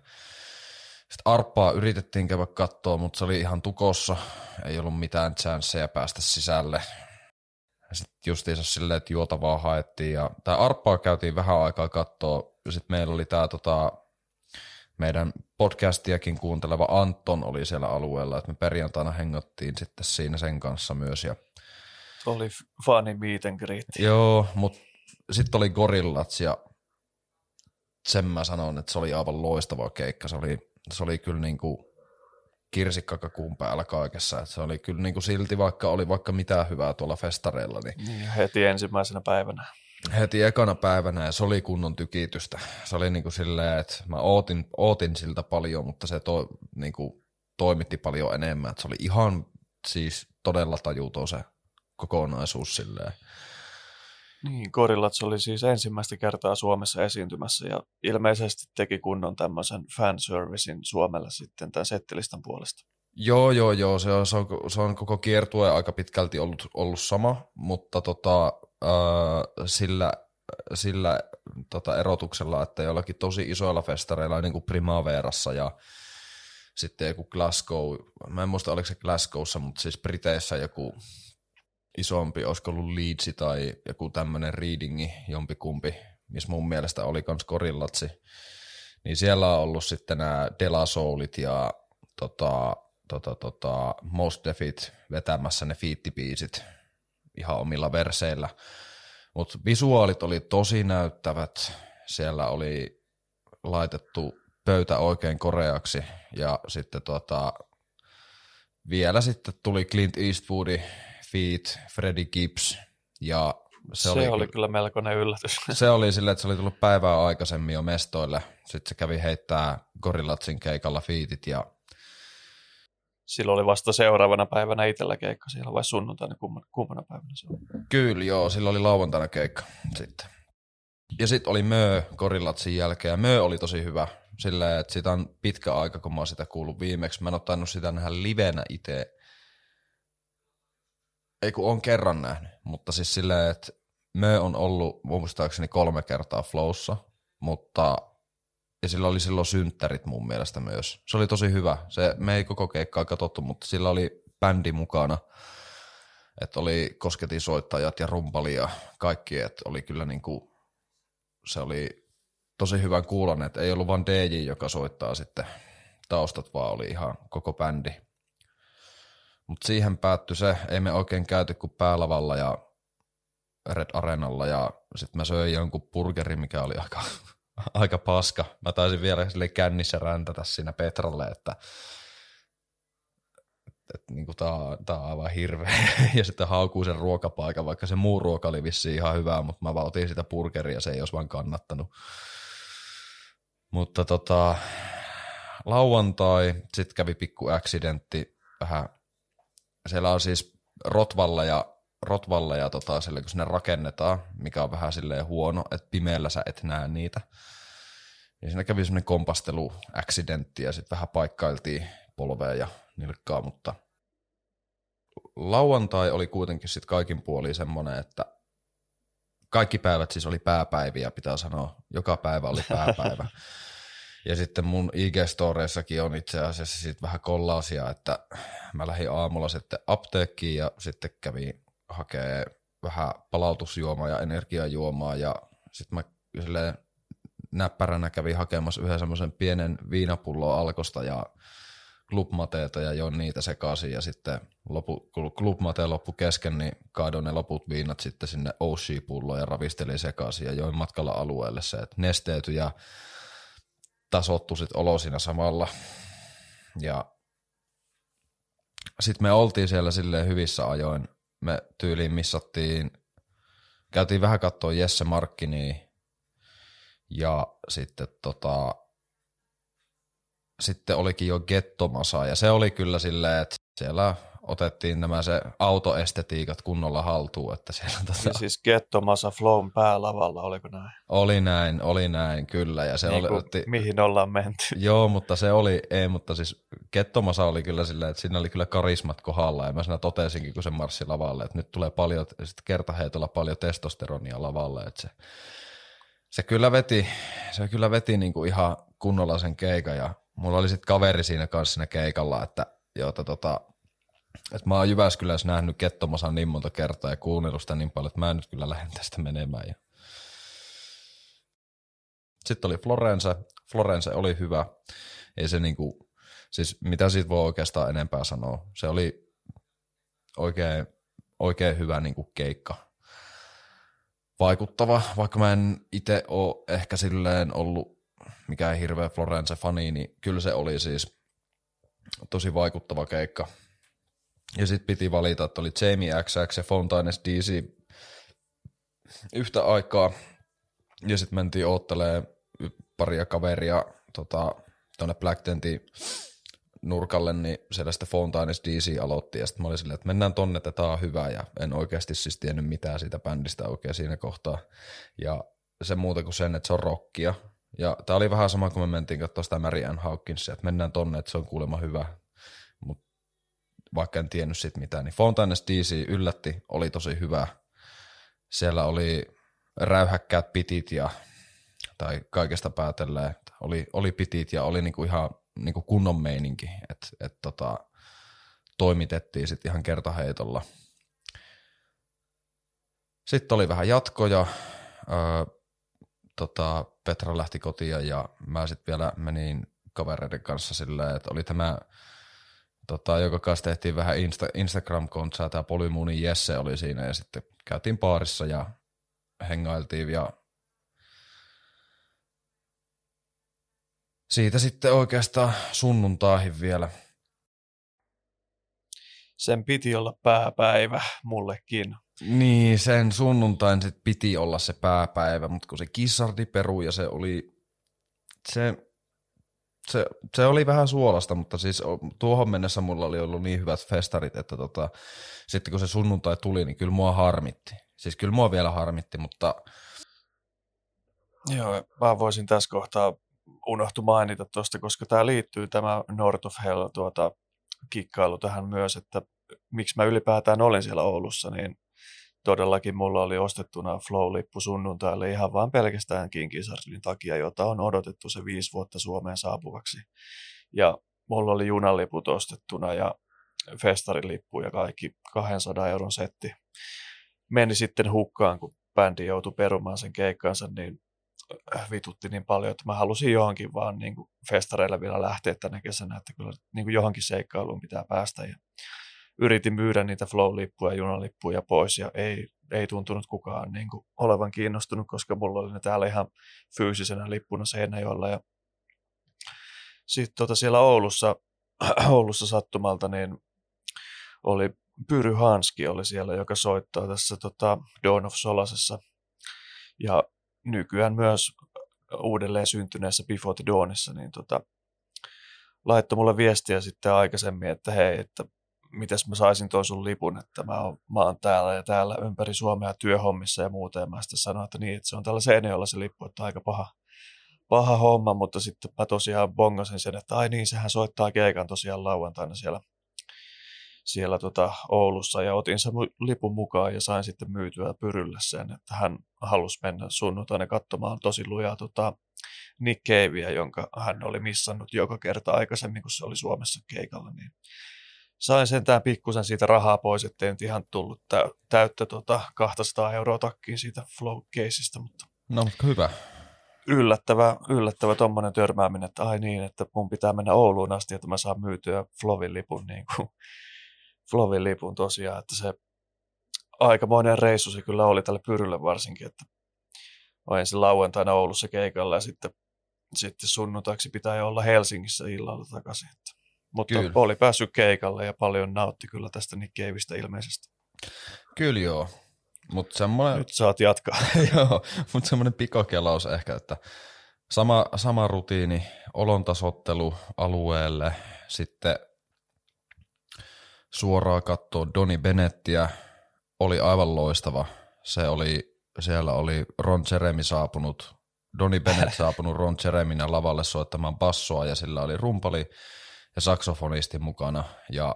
Sitten Arppaa yritettiin käydä kattoa, mutta se oli ihan tukossa. Ei ollut mitään chanceja päästä sisälle. Sitten justiinsa silleen, että juotavaa haettiin. Ja, tai arppaa käytiin vähän aikaa katsoa. Sitten meillä oli tämä tota, meidän podcastiakin kuunteleva Anton oli siellä alueella, että me perjantaina hengottiin sitten siinä sen kanssa myös. Ja, oli fani meet and greet. Joo, mutta sitten oli Gorillats ja sen mä sanon, että se oli aivan loistava keikka. Se oli, se oli kyllä niin kuin kirsikkakakuun päällä kaikessa. Et se oli kyllä niin kuin silti, vaikka oli vaikka mitään hyvää tuolla festareilla. Niin, niin heti ensimmäisenä päivänä. Heti ekana päivänä ja se oli kunnon tykitystä. Se oli niin kuin silleen, että mä ootin, ootin siltä paljon, mutta se to, niin kuin toimitti paljon enemmän. Et se oli ihan siis todella tajuton se kokonaisuus silleen. Niin, Gorillats oli siis ensimmäistä kertaa Suomessa esiintymässä ja ilmeisesti teki kunnon tämmöisen fanservicin Suomelle sitten tämän settilistan puolesta. Joo, joo, joo. Se on, se on, se on koko kiertue aika pitkälti ollut, ollut sama, mutta tota, äh, sillä, sillä tota erotuksella, että jollakin tosi isoilla festareilla, niin kuin Primaverassa ja sitten joku Glasgow, mä en muista oliko se Glasgowssa, mutta siis Briteissä joku isompi, olisiko ollut Leedsi tai joku tämmöinen readingi, jompikumpi, missä mun mielestä oli kans Korillatsi. Niin siellä on ollut sitten nämä Dela Soulit ja tota, tota, tota, Most Defit vetämässä ne fiittipiisit ihan omilla verseillä. Mutta visuaalit oli tosi näyttävät. Siellä oli laitettu pöytä oikein koreaksi ja sitten tota, vielä sitten tuli Clint Eastwoodi, Feet, Freddie Gibbs ja se, se oli, oli kyllä melkoinen yllätys. Se oli silleen, että se oli tullut päivää aikaisemmin jo mestoille. Sitten se kävi heittää Gorillatsin keikalla fiitit ja Silloin oli vasta seuraavana päivänä itsellä keikka siellä vai sunnuntaina, kummana, kummana päivänä se oli? Kyllä joo, silloin oli lauantaina keikka sitten. Ja sitten oli Mö Gorillatsin jälkeen ja Mö oli tosi hyvä. Silleen, että sitä on pitkä aika, kun mä oon sitä kuullut viimeksi. Mä en ole sitä nähdä livenä itse. Ei kun on kerran nähnyt, mutta siis silleen, että Mö on ollut muistaakseni kolme kertaa Flowssa, mutta ja sillä oli silloin synttärit mun mielestä myös. Se oli tosi hyvä. Se, me ei koko keikkaa katsottu, mutta sillä oli bändi mukana. Että oli kosketisoittajat ja rumpali ja kaikki, että oli kyllä niinku, se oli tosi hyvän kuulon, että ei ollut vain DJ, joka soittaa sitten taustat, vaan oli ihan koko bändi. Mutta siihen päättyi se, ei me oikein käyty kuin päälavalla ja Red Arenalla ja sitten mä söin jonkun burgerin, mikä oli aika aika paska. Mä taisin vielä sille kännissä räntätä siinä Petralle, että että niin kuin tää, tää on aivan hirveä. ja sitten haukuu sen ruokapaikan, vaikka se muu ruoka oli vissiin ihan hyvää, mutta mä vaan otin sitä burgeria, se ei olisi vaan kannattanut. Mutta tota, lauantai, sitten kävi pikku accidentti, vähän, siellä on siis Rotvalla ja tota, sille, kun sinne rakennetaan, mikä on vähän silleen huono, että pimeällä sä et näe niitä. Ja siinä kävi semmoinen kompastelu accidentti ja sitten vähän paikkailtiin polvea ja nilkkaa, mutta lauantai oli kuitenkin sitten kaikin puolin semmoinen, että kaikki päivät siis oli pääpäiviä, pitää sanoa. Joka päivä oli pääpäivä. ja sitten mun IG-storeissakin on itse asiassa sitten vähän kollaasia, että mä lähdin aamulla sitten apteekkiin ja sitten kävin hakee vähän palautusjuomaa ja energiajuomaa ja sitten mä silleen näppäränä kävin hakemassa yhden semmoisen pienen viinapullon alkosta ja klubmateita ja join niitä sekaisin ja sitten lopu, kun klubmate loppu kesken, niin kaadoin ne loput viinat sitten sinne Oshi-pulloon ja ravistelin sekaisin ja join matkalla alueelle se, että nesteytyi ja tasottu sitten olo siinä samalla. Ja sitten me oltiin siellä silleen hyvissä ajoin me tyyliin missattiin, käytiin vähän katsoa Jesse Markkiniin ja sitten tota, sitten olikin jo gettomasa ja se oli kyllä silleen, että siellä otettiin nämä se autoestetiikat kunnolla haltuun. Että siellä, tota... Niin siis Gettomasa Flown päälavalla, oliko näin? Oli näin, oli näin, kyllä. Ja se niin oli, otti... Mihin ollaan menty. Joo, mutta se oli, ei, mutta siis Gettomasa oli kyllä silleen, että siinä oli kyllä karismat kohdalla. Ja mä siinä totesinkin, kun se marssi lavalle, että nyt tulee paljon, sitten kertaheitolla paljon testosteronia lavalle. Että se, se kyllä veti, se kyllä veti niin kuin ihan kunnolla sen keikan ja mulla oli sitten kaveri siinä kanssa siinä keikalla, että jota tota, et mä oon Jyväskylässä nähnyt Kettomasan niin monta kertaa ja kuunnellut sitä niin paljon, että mä en nyt kyllä lähden tästä menemään. Ja... Sitten oli Florence. Florence oli hyvä. Ei se niinku, siis mitä siitä voi oikeastaan enempää sanoa. Se oli oikein, oikein hyvä niinku keikka. Vaikuttava, vaikka mä en itse ole ehkä silleen ollut mikään hirveä Florence-fani, niin kyllä se oli siis tosi vaikuttava keikka ja sitten piti valita, että oli Jamie XX ja Fontaines DC yhtä aikaa. Ja sitten mentiin oottelee paria kaveria tota, tuonne Black Tentin nurkalle, niin siellä sitten Fontaines DC aloitti, ja sitten mä olin silleen, että mennään tonne, että tää on hyvä, ja en oikeasti siis tiennyt mitään siitä bändistä oikein siinä kohtaa. Ja se muuta kuin sen, että se on rockia. Ja tää oli vähän sama, kun me mentiin katsoa sitä Mary Ann Hawkinsia, että mennään tonne, että se on kuulemma hyvä vaikka en tiennyt sit mitään, niin Fontaines DC yllätti, oli tosi hyvä. Siellä oli räyhäkkäät pitit ja, tai kaikesta päätellen, oli, oli pitit ja oli niinku ihan niinku kunnon meininki, että et tota, toimitettiin sitten ihan kertaheitolla. Sitten oli vähän jatkoja, öö, tota, Petra lähti kotiin ja mä sitten vielä menin kavereiden kanssa silleen, että oli tämä tota, joka kanssa tehtiin vähän Insta, Instagram-kontsaa, tämä Polymuunin Jesse oli siinä ja sitten käytiin paarissa ja hengailtiin ja siitä sitten oikeastaan sunnuntaihin vielä. sen piti olla pääpäivä mullekin. Niin, sen sunnuntain sit piti olla se pääpäivä, mutta kun se kissardi peru ja se oli, se, se, se oli vähän suolasta, mutta siis tuohon mennessä mulla oli ollut niin hyvät festarit, että tota, sitten kun se sunnuntai tuli, niin kyllä mua harmitti. Siis kyllä mua vielä harmitti, mutta... Joo, mä voisin tässä kohtaa unohtu mainita tuosta, koska tämä liittyy tämä North of Hell tuota, kikkailu tähän myös, että miksi mä ylipäätään olin siellä Oulussa, niin todellakin mulla oli ostettuna Flow-lippu sunnuntaille ihan vain pelkästään Kinkisartin takia, jota on odotettu se viisi vuotta Suomeen saapuvaksi. Ja mulla oli junaliput ostettuna ja festarilippu ja kaikki 200 euron setti. Meni sitten hukkaan, kun bändi joutui perumaan sen keikkansa, niin vitutti niin paljon, että mä halusin johonkin vaan niin kuin festareilla vielä lähteä tänä kesänä, että kyllä niin kuin johonkin seikkailuun pitää päästä. Ja yritin myydä niitä flow-lippuja, junalippuja pois ja ei, ei tuntunut kukaan niin kuin olevan kiinnostunut, koska mulla oli ne täällä ihan fyysisenä lippuna Seinäjoella. Ja sitten tota siellä Oulussa, Oulussa sattumalta niin oli Pyry Hanski oli siellä, joka soittaa tässä tota Dawn of Solasessa. Ja nykyään myös uudelleen syntyneessä Before the Dawnissa, niin tota, laittoi mulle viestiä sitten aikaisemmin, että hei, että mitäs mä saisin tuon sun lipun, että mä oon, mä oon täällä ja täällä ympäri Suomea työhommissa ja muuta. Ja mä sitten sanoin, että niin, että se on täällä Seinäjoella se lippu, että aika paha, paha homma, mutta sitten mä tosiaan bongasin sen, että ai niin, sehän soittaa keikan tosiaan lauantaina siellä siellä tota Oulussa ja otin sen lipun mukaan ja sain sitten myytyä Pyrylle sen, että hän halusi mennä sunnuntaina katsomaan tosi lujaa tota Nick Caveä, jonka hän oli missannut joka kerta aikaisemmin, kun se oli Suomessa keikalla, niin sain sentään pikkusen siitä rahaa pois, ettei nyt ihan tullut täyttä tota 200 euroa takkiin siitä flow caseista, mutta No, mutta hyvä. Yllättävä, yllättävä tuommoinen törmääminen, että ai niin, että mun pitää mennä Ouluun asti, että mä saan myytyä Flovin lipun niin kuin Flovin lipun tosiaan, että se aikamoinen reissu se kyllä oli tälle Pyrylle varsinkin, että olin ensin lauantaina Oulussa keikalla ja sitten, sitten sunnuntaiksi pitää jo olla Helsingissä illalla takaisin. Että. Mutta kyllä. oli päässyt keikalle ja paljon nautti kyllä tästä Nick Caveista ilmeisesti. Kyllä joo. Mut semmoinen... Nyt saat jatkaa. joo, mutta semmoinen pikokelaus ehkä, että sama, sama rutiini, olontasottelu alueelle, sitten suoraan katsoa Doni Bennettiä, oli aivan loistava. Se oli, siellä oli Ron Jeremy saapunut, Doni Bennett saapunut Ron Jereminä lavalle soittamaan bassoa ja sillä oli rumpali ja saksofonisti mukana ja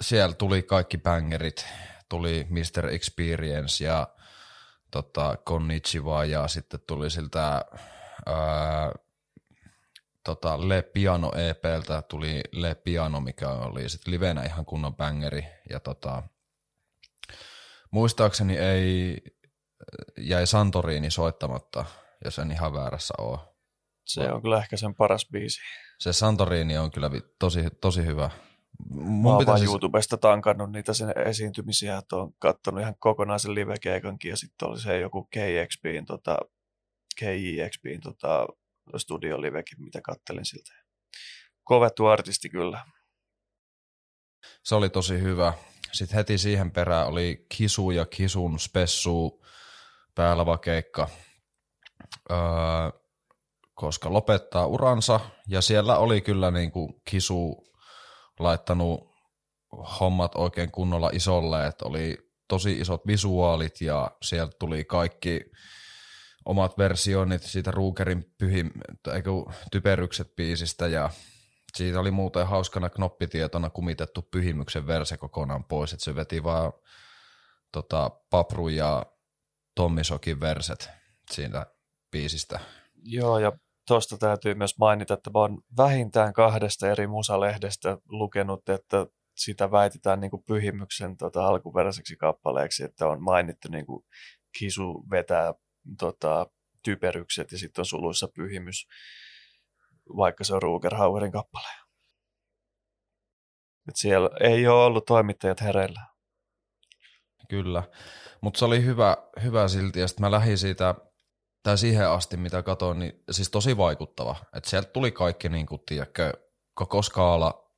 siellä tuli kaikki bängerit, tuli Mr. Experience ja tota, Konnichiwa ja sitten tuli siltä ää, tota, Le Piano EPltä tuli Le Piano, mikä oli sitten livenä ihan kunnon bangeri. Ja tota, muistaakseni ei jäi Santoriini soittamatta, jos en ihan väärässä ole. Se on kyllä ehkä sen paras biisi. Se Santorini on kyllä tosi, tosi hyvä. Mun Mä oon pitäisi... YouTubesta tankannut niitä sen esiintymisiä, että on katsonut ihan kokonaisen live-keikankin ja sitten oli se joku KXPin, tota, KJXPin tota, Studio Livekin, mitä kattelin siltä. Kovettu artisti kyllä. Se oli tosi hyvä. Sitten heti siihen perään oli Kisu ja Kisun spessu keikka, öö, koska lopettaa uransa. Ja siellä oli kyllä niin kuin Kisu laittanut hommat oikein kunnolla isolle, että oli tosi isot visuaalit ja sieltä tuli kaikki omat versioinnit siitä Ruukerin pyhim, eikö, typerykset biisistä ja siitä oli muuten hauskana knoppitietona kumitettu pyhimyksen verse kokonaan pois, että se veti vaan tota, Papru ja Tommi Sokin verset siitä biisistä. Joo, ja tuosta täytyy myös mainita, että mä oon vähintään kahdesta eri musalehdestä lukenut, että sitä väitetään niin kuin pyhimyksen tota, alkuperäiseksi kappaleeksi, että on mainittu niin kuin Kisu vetää tota, typerykset ja sitten on suluissa pyhimys, vaikka se on Rugerhauerin kappale. Et siellä ei ole ollut toimittajat hereillä. Kyllä, mutta se oli hyvä, hyvä silti ja sitten mä lähdin siitä, tai siihen asti mitä katsoin, niin siis tosi vaikuttava. Että sieltä tuli kaikki niin kuin, tiedätkö, koko skaala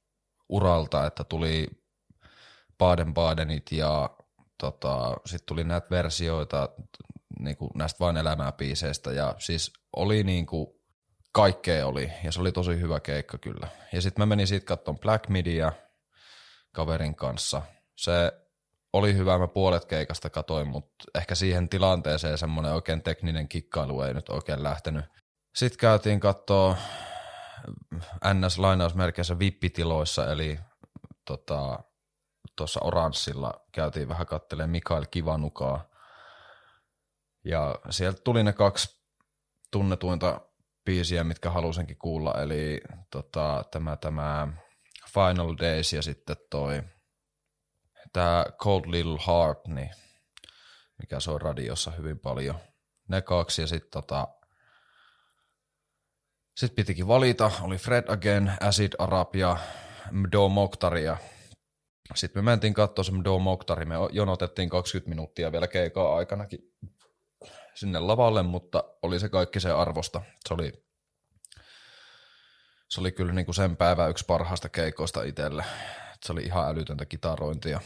uralta, että tuli Baden-Badenit ja tota, sitten tuli näitä versioita niin kuin näistä vain elämää biiseistä ja siis oli niin kuin, kaikkea oli ja se oli tosi hyvä keikka kyllä. Ja sitten mä menin siitä katsomaan Black Media kaverin kanssa. Se oli hyvä, mä puolet keikasta katoin, mutta ehkä siihen tilanteeseen semmoinen oikein tekninen kikkailu ei nyt oikein lähtenyt. Sitten käytiin katsoa NS-lainausmerkeissä vippitiloissa, eli tota, tuossa Oranssilla käytiin vähän kattelemaan Mikael Kivanukaa. Ja sieltä tuli ne kaksi tunnetuinta biisiä, mitkä halusinkin kuulla, eli tota, tämä, tämä Final Days ja sitten toi tämä Cold Little Heart, niin mikä se on radiossa hyvin paljon. Ne kaksi ja sitten tota, sit pitikin valita, oli Fred Again, Acid Arab ja Mdo Mokhtaria. Sitten me mentiin katsoa se Mdo Mokhtari, me jonotettiin 20 minuuttia vielä keikaa aikanakin sinne lavalle, mutta oli se kaikki se arvosta. Se oli, se oli kyllä niin kuin sen päivän yksi parhaista keikoista itselle. Se oli ihan älytöntä kitarointia.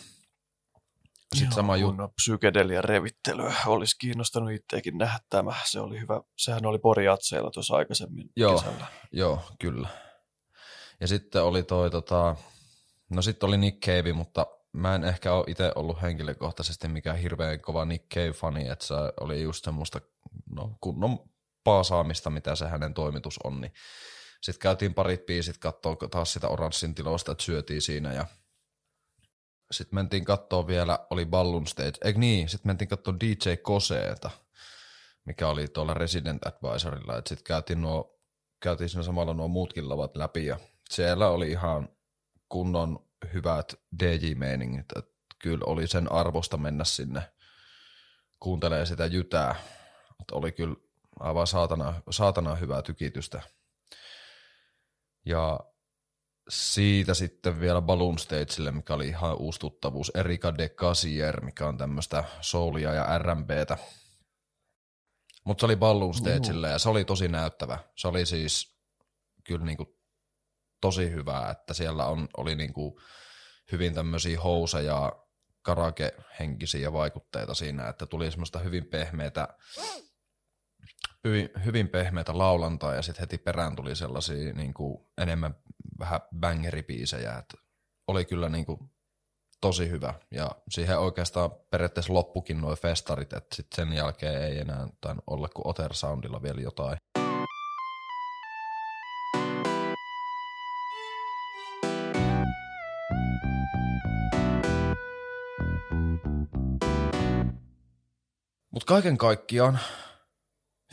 Sitten sama juttu. psykedelia revittelyä olisi kiinnostanut itseäkin nähdä tämä. Se oli hyvä. Sehän oli Poriatseilla tuossa aikaisemmin joo, kesällä. Joo, kyllä. Ja sitten oli toi, tota, no sitten oli Nick Cave, mutta mä en ehkä ole itse ollut henkilökohtaisesti mikään hirveän kova Nick Cave-fani, että se oli just semmoista no, kunnon paasaamista, mitä se hänen toimitus on. Niin sitten käytiin parit biisit katsoa taas sitä oranssin tilosta, että syötiin siinä ja sitten mentiin katsoa vielä, oli Ballon Stage, eikö niin, sitten mentiin katsoa DJ Koseeta, mikä oli tuolla Resident Advisorilla, että sitten käytiin, nuo, käytiin siinä samalla nuo muutkin lavat läpi ja siellä oli ihan kunnon hyvät DJ-meiningit, että kyllä oli sen arvosta mennä sinne kuuntelee sitä jytää, että oli kyllä aivan saatana, saatana hyvää tykitystä. Ja siitä sitten vielä Balloon Stagelle, mikä oli ihan uusi tuttavuus, Erika de Casier, mikä on tämmöistä soulia ja R&Btä. Mutta se oli Balloon Stagelle ja se oli tosi näyttävä. Se oli siis kyllä niinku tosi hyvää, että siellä on, oli niinku hyvin tämmöisiä houseja, karake-henkisiä vaikutteita siinä, että tuli semmoista hyvin pehmeitä hyvin, hyvin pehmeitä laulantaa ja sitten heti perään tuli sellaisia niin kuin, enemmän vähän bangeripiisejä, että oli kyllä niin kuin, tosi hyvä ja siihen oikeastaan periaatteessa loppukin nuo festarit, että sitten sen jälkeen ei enää tainnut olla kuin Otter Soundilla vielä jotain. Mutta kaiken kaikkiaan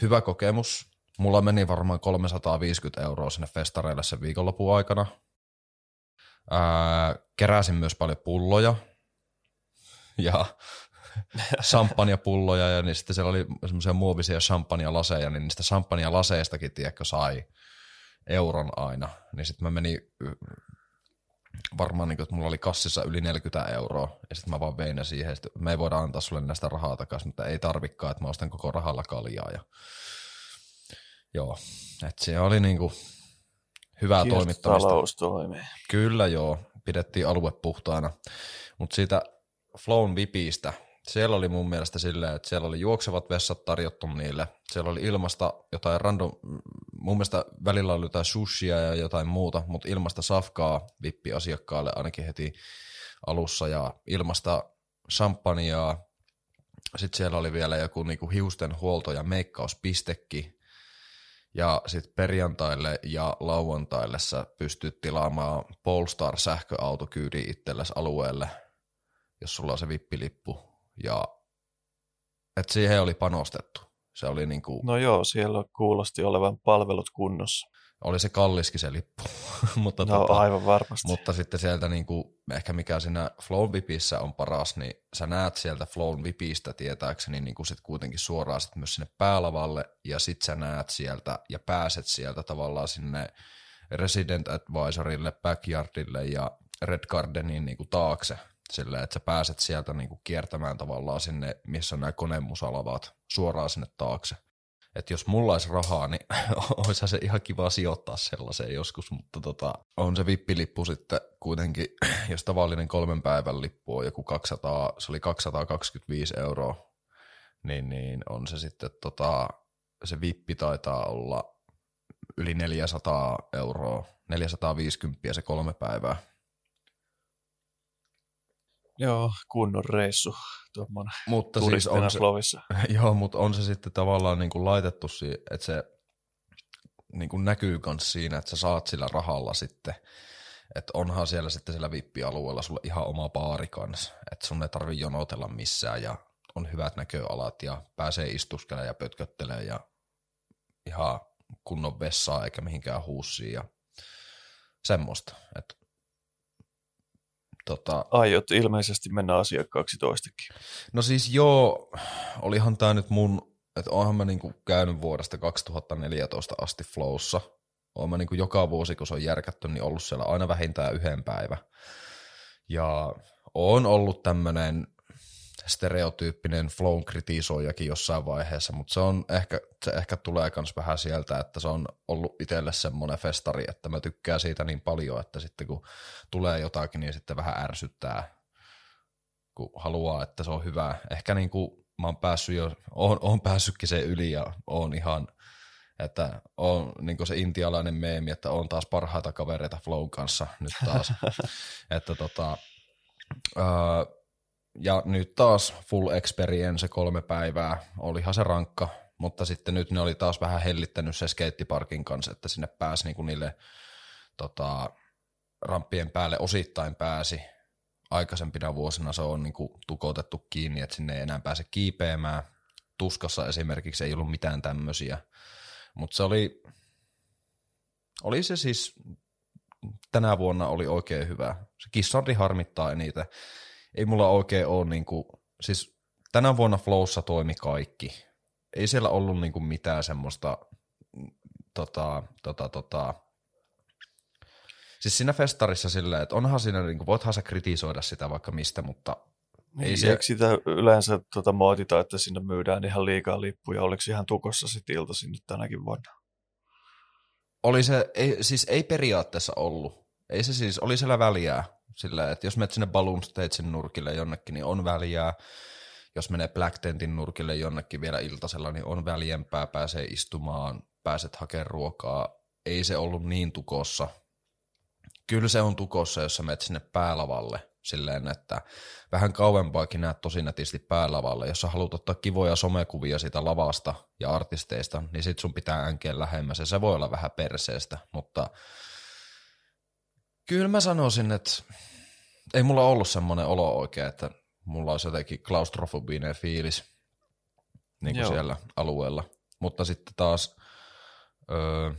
hyvä kokemus. Mulla meni varmaan 350 euroa sinne festareille sen viikonlopun aikana. Ää, keräsin myös paljon pulloja ja champagnepulloja ja niin sitten siellä oli semmoisia muovisia champagne-laseja, niin niistä champagne-laseistakin, tiedätkö, sai euron aina. Niin sitten mä menin varmaan, niin kuin, että mulla oli kassissa yli 40 euroa, ja sitten mä vaan vein ne siihen, että me ei voida antaa sulle näistä rahaa takaisin, mutta ei tarvikaan, että mä ostan koko rahalla kaljaa. Ja... Joo, että se oli niin kuin hyvää toimittamista. toimii. Kyllä joo, pidettiin alue puhtaana, mutta siitä Flown Vipistä, siellä oli mun mielestä silleen, että siellä oli juoksevat vessat tarjottu niille. Siellä oli ilmasta jotain random, mun mielestä välillä oli jotain sushia ja jotain muuta, mutta ilmasta safkaa vippi asiakkaalle ainakin heti alussa ja ilmasta champagnea. Sitten siellä oli vielä joku niinku hiusten huolto- ja meikkauspistekki. Ja sitten perjantaille ja lauantaille sä pystyt tilaamaan Polestar sähköautokyydi itsellesi alueelle, jos sulla on se vippilippu ja että siihen oli panostettu. Se oli niin kuin, no joo, siellä kuulosti olevan palvelut kunnossa. Oli se kalliskin se lippu. mutta, no, tota, aivan varmasti. Mutta sitten sieltä niin kuin, ehkä mikä siinä Flown Vipissä on paras, niin sä näet sieltä Flown Vipistä tietääkseni niin kuin sit kuitenkin suoraan sit myös sinne päälavalle ja sit sä näet sieltä ja pääset sieltä tavallaan sinne Resident Advisorille, Backyardille ja Red Gardenin niin kuin taakse Silleen, että sä pääset sieltä niinku kiertämään tavallaan sinne, missä nämä konemusalavat suoraan sinne taakse. Että jos mulla olisi rahaa, niin olisi se ihan kiva sijoittaa sellaiseen joskus, mutta tota, on se vippilippu sitten kuitenkin, jos tavallinen kolmen päivän lippu on joku 200, se oli 225 euroa, niin, niin on se sitten tota, se vippi taitaa olla yli 400 euroa, 450 se kolme päivää. Joo, kunnon reissu tuommoinen mutta siis on se, Joo, mutta on se sitten tavallaan niin kuin laitettu, että se niin kuin näkyy myös siinä, että sä saat sillä rahalla sitten, että onhan siellä sitten siellä vippialueella sulla ihan oma baari kanssa, että sun ei tarvi jonotella missään ja on hyvät näköalat ja pääsee istuskelemaan ja pötköttelemään ja ihan kunnon vessaa eikä mihinkään huussiin ja semmoista. Et, tota, Aiot ilmeisesti mennä asiakkaaksi toistekin. No siis joo, olihan tämä nyt mun, että onhan mä niinku käynyt vuodesta 2014 asti Flowssa. Oon mä niinku joka vuosi, kun se on järkätty, niin ollut siellä aina vähintään yhden päivä. Ja on ollut tämmöinen stereotyyppinen flown kritisoijakin jossain vaiheessa, mutta se, on ehkä, se ehkä tulee myös vähän sieltä, että se on ollut itselle semmoinen festari, että mä tykkään siitä niin paljon, että sitten kun tulee jotakin, niin sitten vähän ärsyttää, kun haluaa, että se on hyvä. Ehkä niin kuin mä oon päässyt jo, oon, oon päässytkin sen yli ja oon ihan, että on niin se intialainen meemi, että on taas parhaita kavereita Flown kanssa nyt taas. että tota, öö, ja nyt taas full experience kolme päivää, olihan se rankka, mutta sitten nyt ne oli taas vähän hellittänyt se skeittiparkin kanssa, että sinne pääsi niinku niille tota, ramppien päälle osittain pääsi. Aikaisempina vuosina se on niinku tukotettu kiinni, että sinne ei enää pääse kiipeämään. Tuskassa esimerkiksi ei ollut mitään tämmöisiä, mutta se oli, oli se siis tänä vuonna oli oikein hyvä. Se kissardi harmittaa eniten ei mulla oikein ole niinku, siis tänä vuonna Flowssa toimi kaikki. Ei siellä ollut niinku mitään semmoista, tota, tota, tota, siis siinä festarissa silleen, että onhan siinä, niinku, voithan sä kritisoida sitä vaikka mistä, mutta ei niin, se... sitä yleensä tota, mootita, että sinne myydään ihan liikaa lippuja? Oliko ihan tukossa sitten iltaisin nyt tänäkin vuonna? Oli se, ei, siis ei periaatteessa ollut. Ei se siis, oli siellä väliä. Sillä, että jos menet sinne Balloon Stagein nurkille jonnekin, niin on väliä. Jos menee Black Tentin nurkille jonnekin vielä iltasella, niin on väljempää, pääsee istumaan, pääset hakemaan ruokaa. Ei se ollut niin tukossa. Kyllä se on tukossa, jos sä menet sinne päälavalle silleen, että vähän kauempaakin näet tosi nätisti päälavalle. Jos sä haluat ottaa kivoja somekuvia siitä lavasta ja artisteista, niin sit sun pitää änkeä lähemmäs ja se voi olla vähän perseestä, mutta Kyllä mä sanoisin, että ei mulla ollut semmoinen olo oikein, että mulla olisi jotenkin klaustrofobinen fiilis niin kuin siellä alueella. Mutta sitten taas öö,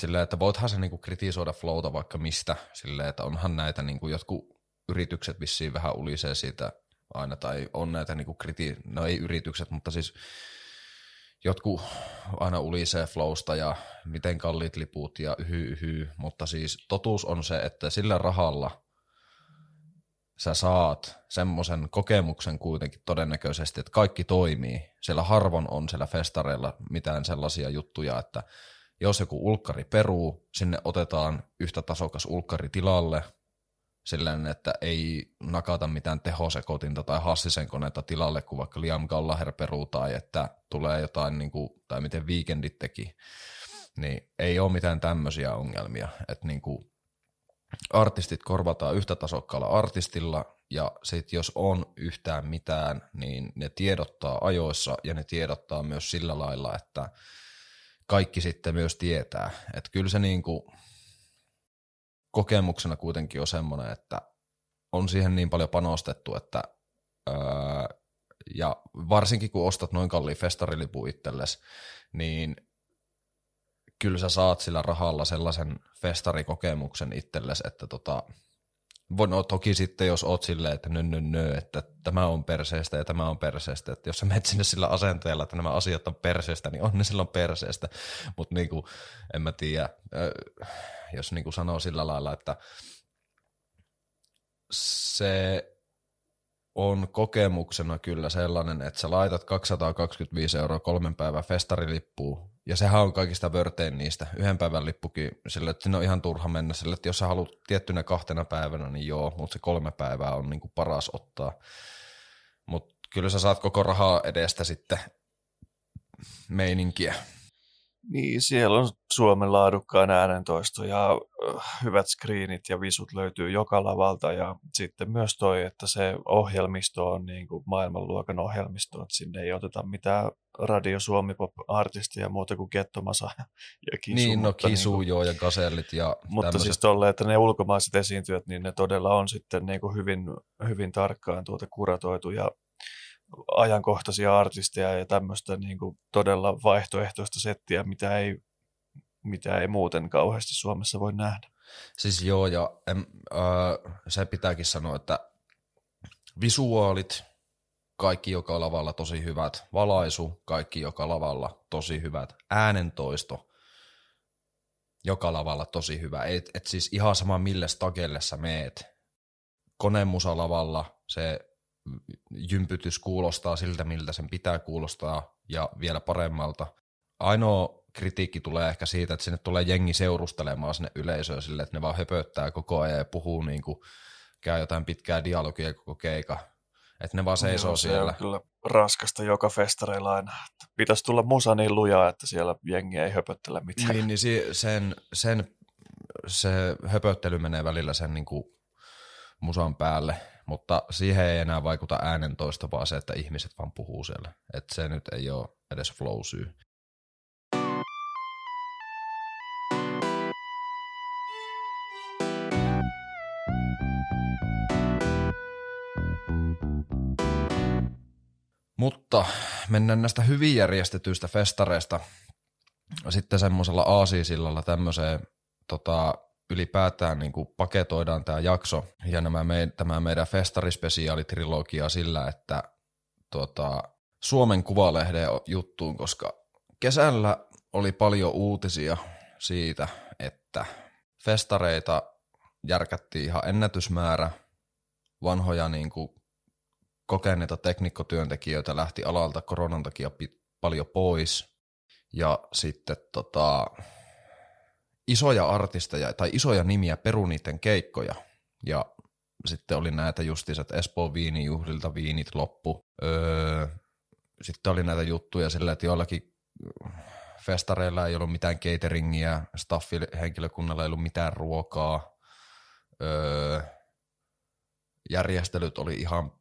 silleen, että voithan se niinku kritisoida flowta vaikka mistä, silleen, että onhan näitä niinku jotkut yritykset vissiin vähän ulisee siitä aina, tai on näitä niinku kriti, no ei yritykset, mutta siis jotkut aina ulisee flowsta ja miten kalliit liput ja yhy, yhy, mutta siis totuus on se, että sillä rahalla sä saat semmoisen kokemuksen kuitenkin todennäköisesti, että kaikki toimii. Siellä harvon on siellä festareilla mitään sellaisia juttuja, että jos joku ulkkari peruu, sinne otetaan yhtä tasokas ulkkari tilalle, silleen, että ei nakata mitään tehosekotinta tai hassisen koneita tilalle, kun vaikka Liam Gallagher peruu tai että tulee jotain, niin kuin, tai miten Weekendit teki, niin ei ole mitään tämmöisiä ongelmia, että niin kuin artistit korvataan yhtä tasokkaalla artistilla, ja sitten jos on yhtään mitään, niin ne tiedottaa ajoissa, ja ne tiedottaa myös sillä lailla, että kaikki sitten myös tietää, että kyllä se niin kuin, kokemuksena kuitenkin on semmoinen, että on siihen niin paljon panostettu, että öö, ja varsinkin kun ostat noin kalliin festarilipun itsellesi, niin kyllä sä saat sillä rahalla sellaisen festarikokemuksen itsellesi, että tota, no toki sitten jos oot silleen, että nö, nö, nö, että tämä on perseestä ja tämä on perseestä, että jos sä menet sinne sillä asenteella, että nämä asiat on perseestä, niin on ne silloin perseestä, mutta niinku, en mä tiedä, jos niinku sanoo sillä lailla, että se on kokemuksena kyllä sellainen, että sä laitat 225 euroa kolmen päivän festarilippuun, ja sehän on kaikista vörtein niistä. Yhden päivän lippukin sille, että on ihan turha mennä sille, että jos sä haluat tiettynä kahtena päivänä, niin joo, mutta se kolme päivää on niin kuin paras ottaa. Mutta kyllä sä saat koko rahaa edestä sitten meininkiä. Niin, siellä on Suomen laadukkaan äänentoisto ja hyvät screenit ja visut löytyy joka lavalta ja sitten myös toi, että se ohjelmisto on niin kuin maailmanluokan ohjelmisto, että sinne ei oteta mitään Radio Suomi Pop artistia muuta kuin Kettomasa ja Kisu. Niin, no Kisu niin kuin, joo ja Gasellit ja Mutta tämmöiset. siis tolle, että ne ulkomaiset esiintyjät, niin ne todella on sitten niin kuin hyvin, hyvin tarkkaan tuota kuratoitu ja ajankohtaisia artisteja ja tämmöistä niin kuin todella vaihtoehtoista settiä, mitä ei, mitä ei muuten kauheasti Suomessa voi nähdä. Siis joo, ja em, äh, se pitääkin sanoa, että visuaalit, kaikki joka lavalla tosi hyvät, valaisu, kaikki joka lavalla tosi hyvät, äänentoisto, joka lavalla tosi hyvä. Et, et siis ihan sama mille stagelle sä meet. Konemusalavalla se jympytys kuulostaa siltä, miltä sen pitää kuulostaa ja vielä paremmalta. Ainoa kritiikki tulee ehkä siitä, että sinne tulee jengi seurustelemaan sinne yleisöön sille, että ne vaan höpöttää koko ajan ja puhuu niin kuin, käy jotain pitkää dialogia koko keika. Että ne vaan seisoo Joo, siellä. Se on kyllä raskasta joka festareilla aina. Pitäisi tulla musa niin lujaa, että siellä jengi ei höpöttele mitään. Niin, niin sen, sen, se höpöttely menee välillä sen niin kuin musan päälle mutta siihen ei enää vaikuta äänentoista, vaan se, että ihmiset vaan puhuu siellä. Että se nyt ei ole edes flow-syy. Mutta mennään näistä hyvin järjestetyistä festareista sitten semmoisella aasiisillalla tämmöiseen tota, ylipäätään niin kuin paketoidaan tämä jakso ja nämä me, tämä meidän festarispesiaalitrilogia sillä, että tuota, Suomen Kuvalehden juttuun, koska kesällä oli paljon uutisia siitä, että festareita järkättiin ihan ennätysmäärä, vanhoja niin kuin kokeneita teknikkotyöntekijöitä lähti alalta koronan takia paljon pois, ja sitten tota, isoja artisteja tai isoja nimiä peru niiden keikkoja. Ja sitten oli näitä justiinsa, että Espoon viinijuhlilta viinit loppu. Öö, sitten oli näitä juttuja sillä, että joillakin festareilla ei ollut mitään cateringia, staffihenkilökunnalla ei ollut mitään ruokaa. Öö, järjestelyt oli ihan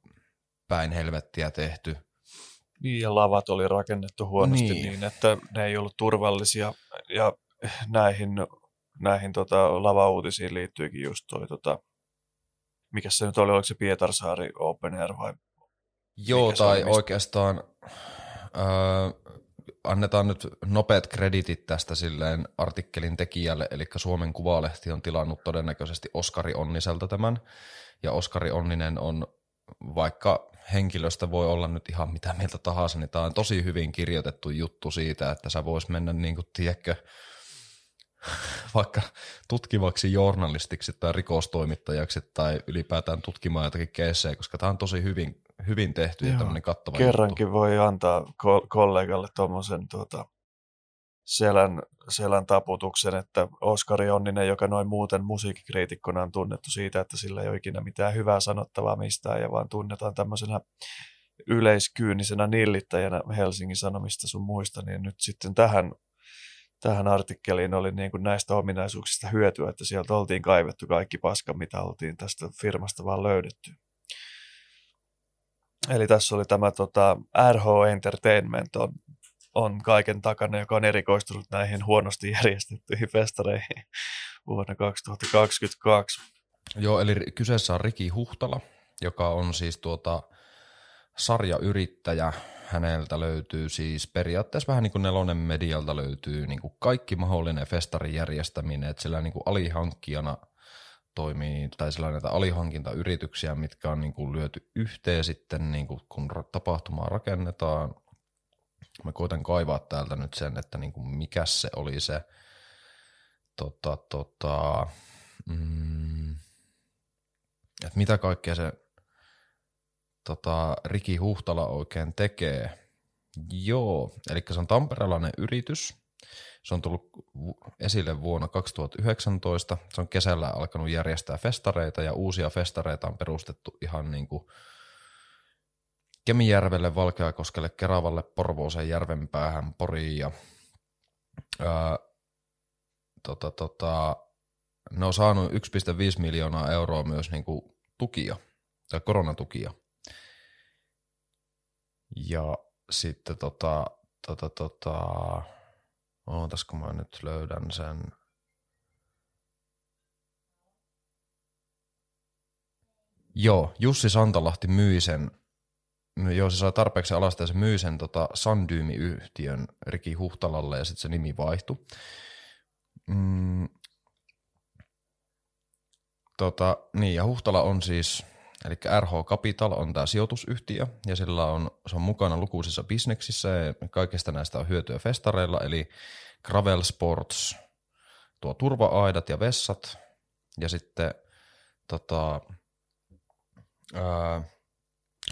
päin helvettiä tehty. Niin, ja lavat oli rakennettu huonosti niin, niin että ne ei ollut turvallisia. Ja näihin, näihin tota, lavauutisiin liittyykin just toi, tota, mikä se nyt oli, oliko se Pietarsaari Open Air vai? Joo, tai oli, oikeastaan äh, annetaan nyt nopeat kreditit tästä silleen artikkelin tekijälle, eli Suomen Kuvalehti on tilannut todennäköisesti Oskari Onniselta tämän, ja Oskari Onninen on, vaikka henkilöstä voi olla nyt ihan mitä mieltä tahansa, niin tämä on tosi hyvin kirjoitettu juttu siitä, että sä vois mennä niin kuin, tiedätkö, vaikka tutkivaksi journalistiksi tai rikostoimittajaksi tai ylipäätään tutkimaan jotakin keissejä, koska tämä on tosi hyvin, hyvin tehty Joo, ja tämmöinen kattava Kerrankin juttu. voi antaa ko- kollegalle tuommoisen tuota, selän, selän taputuksen, että Oskari Onninen, joka noin muuten musiikkikriitikkona on tunnettu siitä, että sillä ei ole ikinä mitään hyvää sanottavaa mistään ja vaan tunnetaan tämmöisenä yleiskyynisenä nillittäjänä Helsingin Sanomista sun muista, niin nyt sitten tähän tähän artikkeliin oli niin kuin näistä ominaisuuksista hyötyä, että sieltä oltiin kaivettu kaikki paska, mitä oltiin tästä firmasta vaan löydetty. Eli tässä oli tämä tota, RH Entertainment on, on kaiken takana, joka on erikoistunut näihin huonosti järjestettyihin festareihin vuonna 2022. Joo, eli kyseessä on Riki Huhtala, joka on siis tuota sarjayrittäjä, häneltä löytyy siis periaatteessa vähän niin kuin nelonen medialta löytyy niin kuin kaikki mahdollinen festarin järjestäminen, että sillä niin kuin alihankkijana toimii, tai sillä näitä alihankintayrityksiä, mitkä on niin kuin lyöty yhteen sitten, niin kuin kun tapahtumaa rakennetaan. Mä koitan kaivaa täältä nyt sen, että niin kuin mikä se oli se, tota, tota, mm, että mitä kaikkea se tota, Riki Huhtala oikein tekee? Joo, eli se on tamperelainen yritys. Se on tullut esille vuonna 2019. Se on kesällä alkanut järjestää festareita ja uusia festareita on perustettu ihan niin kuin Kemijärvelle, Valkeakoskelle, Keravalle, Porvooseen, Järvenpäähän, Poriin ja ää, tota, tota, ne on saanut 1,5 miljoonaa euroa myös niin kuin tukia, tai koronatukia. Ja sitten tota, tota, tota, ootas kun mä nyt löydän sen. Joo, Jussi Santalahti myi sen, joo se sai tarpeeksi alasta ja se myi sen tota Sandyymi-yhtiön Riki Huhtalalle ja sitten se nimi vaihtui. Mm, tota, niin ja Huhtala on siis Eli RH Capital on tämä sijoitusyhtiö ja sillä on, se on mukana lukuisissa bisneksissä ja kaikista näistä on hyötyä festareilla, eli Gravel Sports, tuo turva-aidat ja vessat ja sitten tota, ää,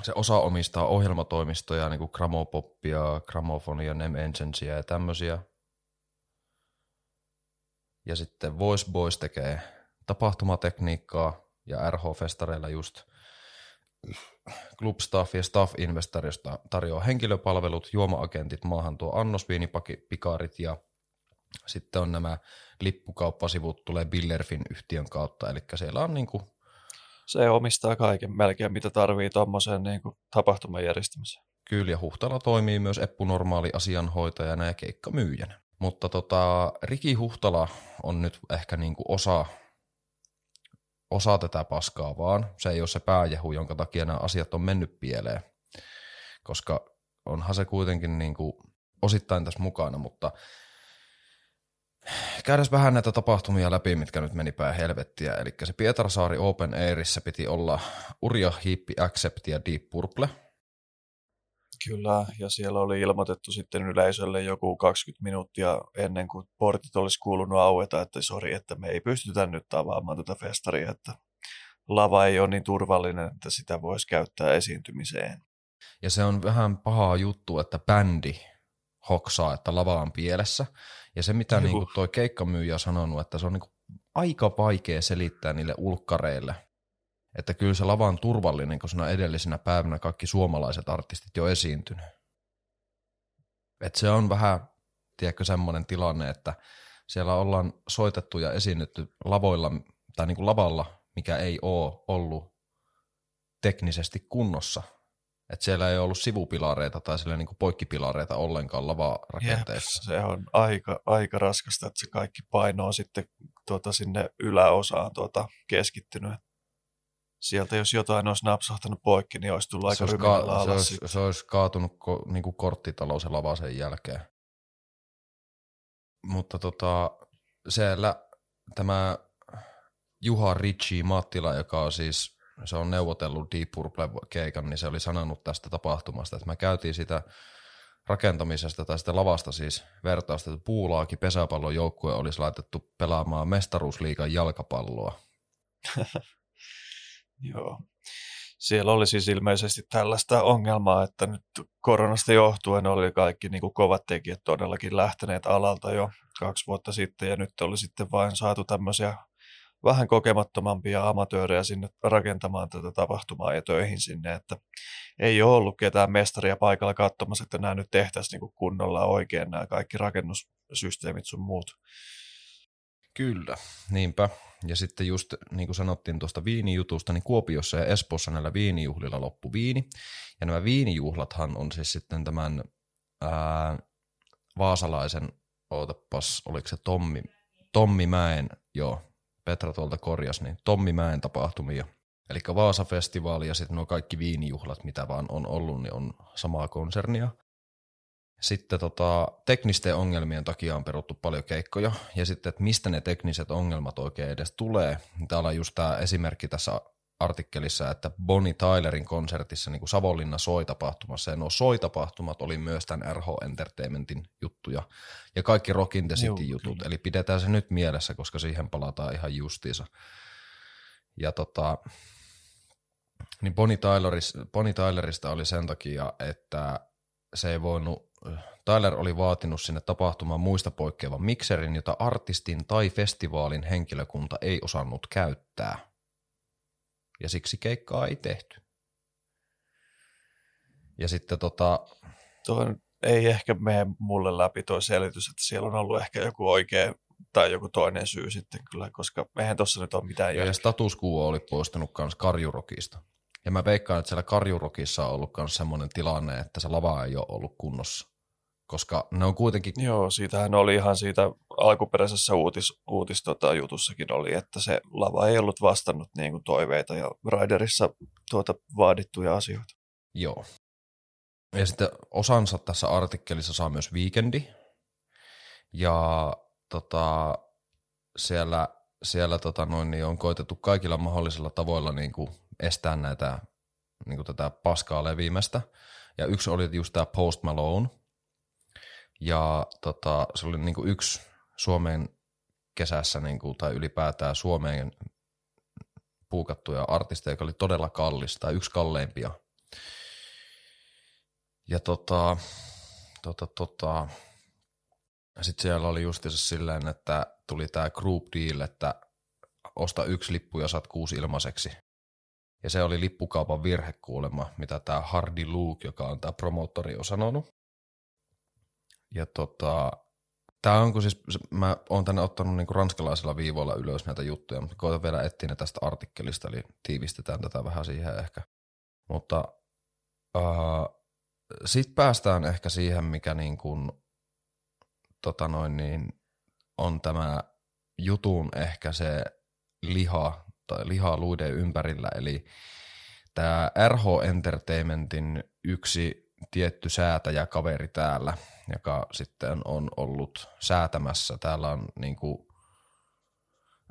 se osa omistaa ohjelmatoimistoja, niin kuin Gramopoppia, Gramofonia, Nem Enginesia ja tämmöisiä. Ja sitten Voice Boys tekee tapahtumatekniikkaa ja RH-festareilla just Clubstaff ja Staff Investorista tarjoaa henkilöpalvelut, juoma-agentit, maahan tuo annosviinipikaarit ja sitten on nämä lippukauppasivut tulee Billerfin yhtiön kautta, eli siellä on niinku se omistaa kaiken melkein, mitä tarvii tuommoiseen niin tapahtuman järjestämiseen. Kyllä, ja Huhtala toimii myös Eppu Normaali asianhoitajana ja keikkamyyjänä. Mutta tota, Riki Huhtala on nyt ehkä niin kuin osa osa tätä paskaa vaan. Se ei ole se pääjehu, jonka takia nämä asiat on mennyt pieleen. Koska onhan se kuitenkin niin kuin osittain tässä mukana, mutta käydään vähän näitä tapahtumia läpi, mitkä nyt meni päin helvettiä. Eli se Pietarsaari Open Airissa piti olla Urja, Hiippi, Accept ja Deep Purple – Kyllä, ja siellä oli ilmoitettu sitten yleisölle joku 20 minuuttia ennen kuin portit olisi kuulunut aueta, että sori, että me ei pystytä nyt avaamaan tätä festaria, että lava ei ole niin turvallinen, että sitä voisi käyttää esiintymiseen. Ja se on vähän paha juttu, että bändi hoksaa, että lava on pielessä. Ja se, mitä niin toi keikkamyyjä on sanonut, että se on niin aika vaikea selittää niille ulkkareille, että kyllä se lava on turvallinen, siinä edellisenä päivänä kaikki suomalaiset artistit jo esiintynyt. Että se on vähän, tiedätkö, semmoinen tilanne, että siellä ollaan soitettu ja esiinnytty lavoilla tai niin kuin lavalla, mikä ei ole ollut teknisesti kunnossa. Että siellä ei ollut sivupilareita tai sille niin kuin poikkipilareita ollenkaan lavarakenteessa. Jep, se on aika, aika raskasta, että se kaikki paino on sitten tuota sinne yläosaan tuota keskittynyt sieltä jos jotain olisi napsahtanut poikki, niin olisi tullut aika olisi, ka- se, olisi, se olisi kaatunut ko, niin kuin korttitalous ja lava sen jälkeen. Mutta tota, siellä tämä Juha Ritchie Mattila, joka on siis, se on neuvotellut Deep Purple-keikan, niin se oli sanonut tästä tapahtumasta, että me käytiin sitä rakentamisesta tai sitä lavasta siis vertausta, että puulaaki pesäpallon joukkue olisi laitettu pelaamaan mestaruusliigan jalkapalloa. Joo. Siellä oli siis ilmeisesti tällaista ongelmaa, että nyt koronasta johtuen oli kaikki niin kuin kovat tekijät todellakin lähteneet alalta jo kaksi vuotta sitten ja nyt oli sitten vain saatu tämmöisiä vähän kokemattomampia amatöörejä sinne rakentamaan tätä tapahtumaa ja töihin sinne, että ei ole ollut ketään mestaria paikalla katsomassa, että nämä nyt tehtäisiin niin kuin kunnolla oikein nämä kaikki rakennussysteemit sun muut. Kyllä, niinpä. Ja sitten just niin kuin sanottiin tuosta viinijutusta, niin Kuopiossa ja Espoossa näillä viinijuhlilla loppu viini. Ja nämä viinijuhlathan on siis sitten tämän ää, vaasalaisen, ootapas, oliko se Tommi, Tommi Mäen, joo, Petra tuolta korjas, niin Tommi Mäen tapahtumia. Eli Vaasa-festivaali ja sitten nuo kaikki viinijuhlat, mitä vaan on ollut, niin on samaa konsernia. Sitten tota, teknisten ongelmien takia on peruttu paljon keikkoja, ja sitten, että mistä ne tekniset ongelmat oikein edes tulee. Täällä on just tämä esimerkki tässä artikkelissa, että Bonnie Tylerin konsertissa niin kuin Savonlinna soi-tapahtumassa, ja nuo soi-tapahtumat oli myös tämän RH Entertainmentin juttuja, ja kaikki Rock in the City jutut, Joo, eli pidetään se nyt mielessä, koska siihen palataan ihan justiinsa. Ja tota, Niin Bonnie, Tylerista, Bonnie Tylerista oli sen takia, että se ei voinut, Tyler oli vaatinut sinne tapahtumaan muista poikkeavan mikserin, jota artistin tai festivaalin henkilökunta ei osannut käyttää. Ja siksi keikkaa ei tehty. Ja sitten tota... Tuo ei ehkä mene mulle läpi tuo selitys, että siellä on ollut ehkä joku oikea tai joku toinen syy sitten kyllä, koska eihän tuossa nyt ole mitään Ja, ja status quo oli poistunut myös Karjurokista. Ja mä veikkaan, että siellä Karjurokissa on ollut myös semmoinen tilanne, että se lava ei ole ollut kunnossa. Koska ne on kuitenkin... Joo, siitähän oli ihan siitä alkuperäisessä uutis, uutis tota, jutussakin oli, että se lava ei ollut vastannut niin kuin toiveita ja Riderissa tuota vaadittuja asioita. Joo. Ja sitten osansa tässä artikkelissa saa myös Weekendi. Ja tota, siellä, siellä tota noin, niin on koitettu kaikilla mahdollisilla tavoilla niin kuin estää näitä, niin kuin tätä paskaa levimästä. Ja yksi oli just tämä Post Malone. Ja tota, se oli niin kuin yksi Suomen kesässä niin kuin, tai ylipäätään Suomeen puukattuja artisteja, joka oli todella kallis, tai yksi kalleimpia. Ja tota, tota, tota, sitten siellä oli justiinsa silleen, että tuli tämä group deal, että osta yksi lippu ja saat kuusi ilmaiseksi. Ja se oli lippukaupan virhekuulema, mitä tämä Hardy Luke, joka on tämä promoottori, on sanonut. Ja tota, tämä on siis, mä oon tänne ottanut niinku ranskalaisilla viivoilla ylös näitä juttuja, mutta koitan vielä etsiä ne tästä artikkelista, eli tiivistetään tätä vähän siihen ehkä. Mutta uh, sitten päästään ehkä siihen, mikä niin tota noin, niin on tämä jutun ehkä se liha tai liha luiden ympärillä, eli tämä RH Entertainmentin yksi tietty säätäjä kaveri täällä, joka sitten on ollut säätämässä. Täällä on niin kuin,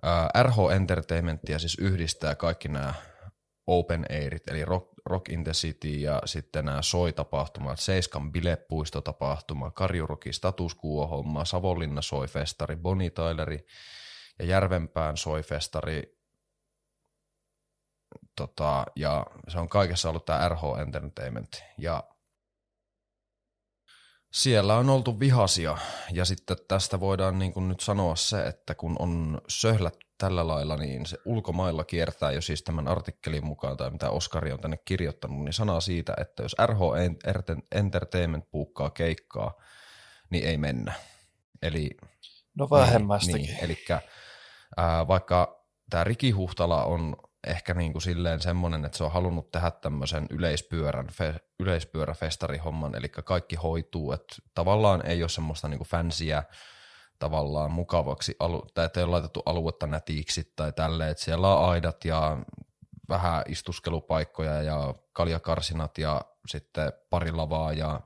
ää, RH Entertainmentia siis yhdistää kaikki nämä open airit, eli rock, rock in the City ja sitten nämä soi-tapahtumat, Seiskan bilepuistotapahtuma, Karjuroki Status Quo-homma, Savonlinna soifestari, Bonnie Tyleri ja Järvenpään soifestari. Tota, ja se on kaikessa ollut tämä RH Entertainment. Ja siellä on oltu vihasia ja sitten tästä voidaan niin kuin nyt sanoa se, että kun on söhlätty tällä lailla, niin se ulkomailla kiertää jo siis tämän artikkelin mukaan, tai mitä Oskari on tänne kirjoittanut, niin sanaa siitä, että jos RH Entertainment puukkaa keikkaa, niin ei mennä. Eli, no vähemmästäkin. Niin, eli vaikka tämä Riki Huhtala on ehkä niin kuin silleen semmoinen, että se on halunnut tehdä tämmöisen yleispyörän, fe, yleispyöräfestarihomman, eli kaikki hoituu, että tavallaan ei ole semmoista niin kuin fansiä, tavallaan mukavaksi, tai että ei ole laitettu aluetta nätiiksi tai tälleen, että siellä on aidat ja vähän istuskelupaikkoja ja kaljakarsinat ja sitten pari lavaa ja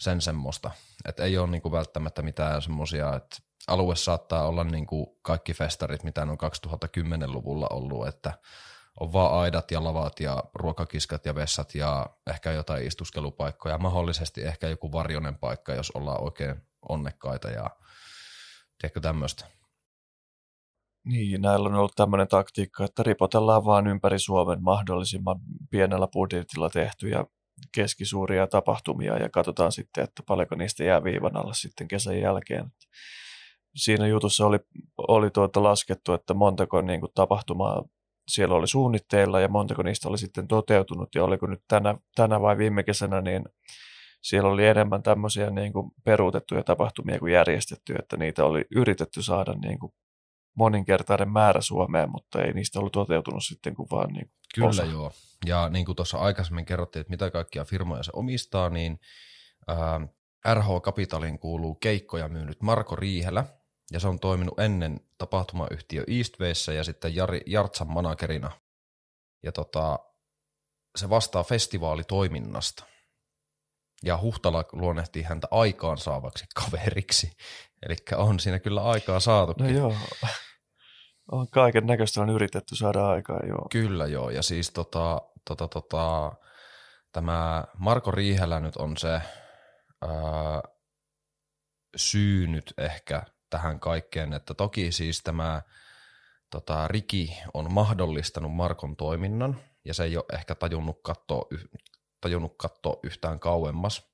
sen semmoista. Että ei ole niinku välttämättä mitään semmoisia, että alue saattaa olla niinku kaikki festarit, mitä on 2010-luvulla ollut, että on vaan aidat ja lavat ja ruokakiskat ja vessat ja ehkä jotain istuskelupaikkoja, mahdollisesti ehkä joku varjonen paikka, jos ollaan oikein onnekkaita ja Tiedätkö tämmöistä? Niin, näillä on ollut tämmöinen taktiikka, että ripotellaan vaan ympäri Suomen mahdollisimman pienellä budjetilla tehtyjä keskisuuria tapahtumia ja katsotaan sitten, että paljonko niistä jää viivan alle sitten kesän jälkeen. Siinä jutussa oli, oli tuota laskettu, että montako niin kuin, tapahtumaa siellä oli suunnitteilla ja montako niistä oli sitten toteutunut ja oliko nyt tänä, tänä vai viime kesänä, niin siellä oli enemmän tämmöisiä niin kuin peruutettuja tapahtumia kuin järjestettyjä, että niitä oli yritetty saada niin kuin moninkertainen määrä Suomeen, mutta ei niistä ollut toteutunut sitten kuin vaan niin Kyllä osa. joo. Ja niin kuin tuossa aikaisemmin kerrottiin, että mitä kaikkia firmoja se omistaa, niin ää, RH Capitalin kuuluu keikkoja myynyt Marko Riihelä, ja se on toiminut ennen tapahtumayhtiö Eastwayssä ja sitten Jari, Jartsan managerina. Ja tota, se vastaa festivaalitoiminnasta. Ja Huhtala luonnehtii häntä aikaan saavaksi kaveriksi. Eli on siinä kyllä aikaa saatukin. No joo. On kaiken näköistä on yritetty saada aikaa, joo. Kyllä joo, ja siis tota, tota, tota, tämä Marko Riihelä nyt on se ää, syy nyt ehkä tähän kaikkeen, että toki siis tämä tota, Riki on mahdollistanut Markon toiminnan, ja se ei ole ehkä tajunnut katsoa, tajunnut katsoa yhtään kauemmas.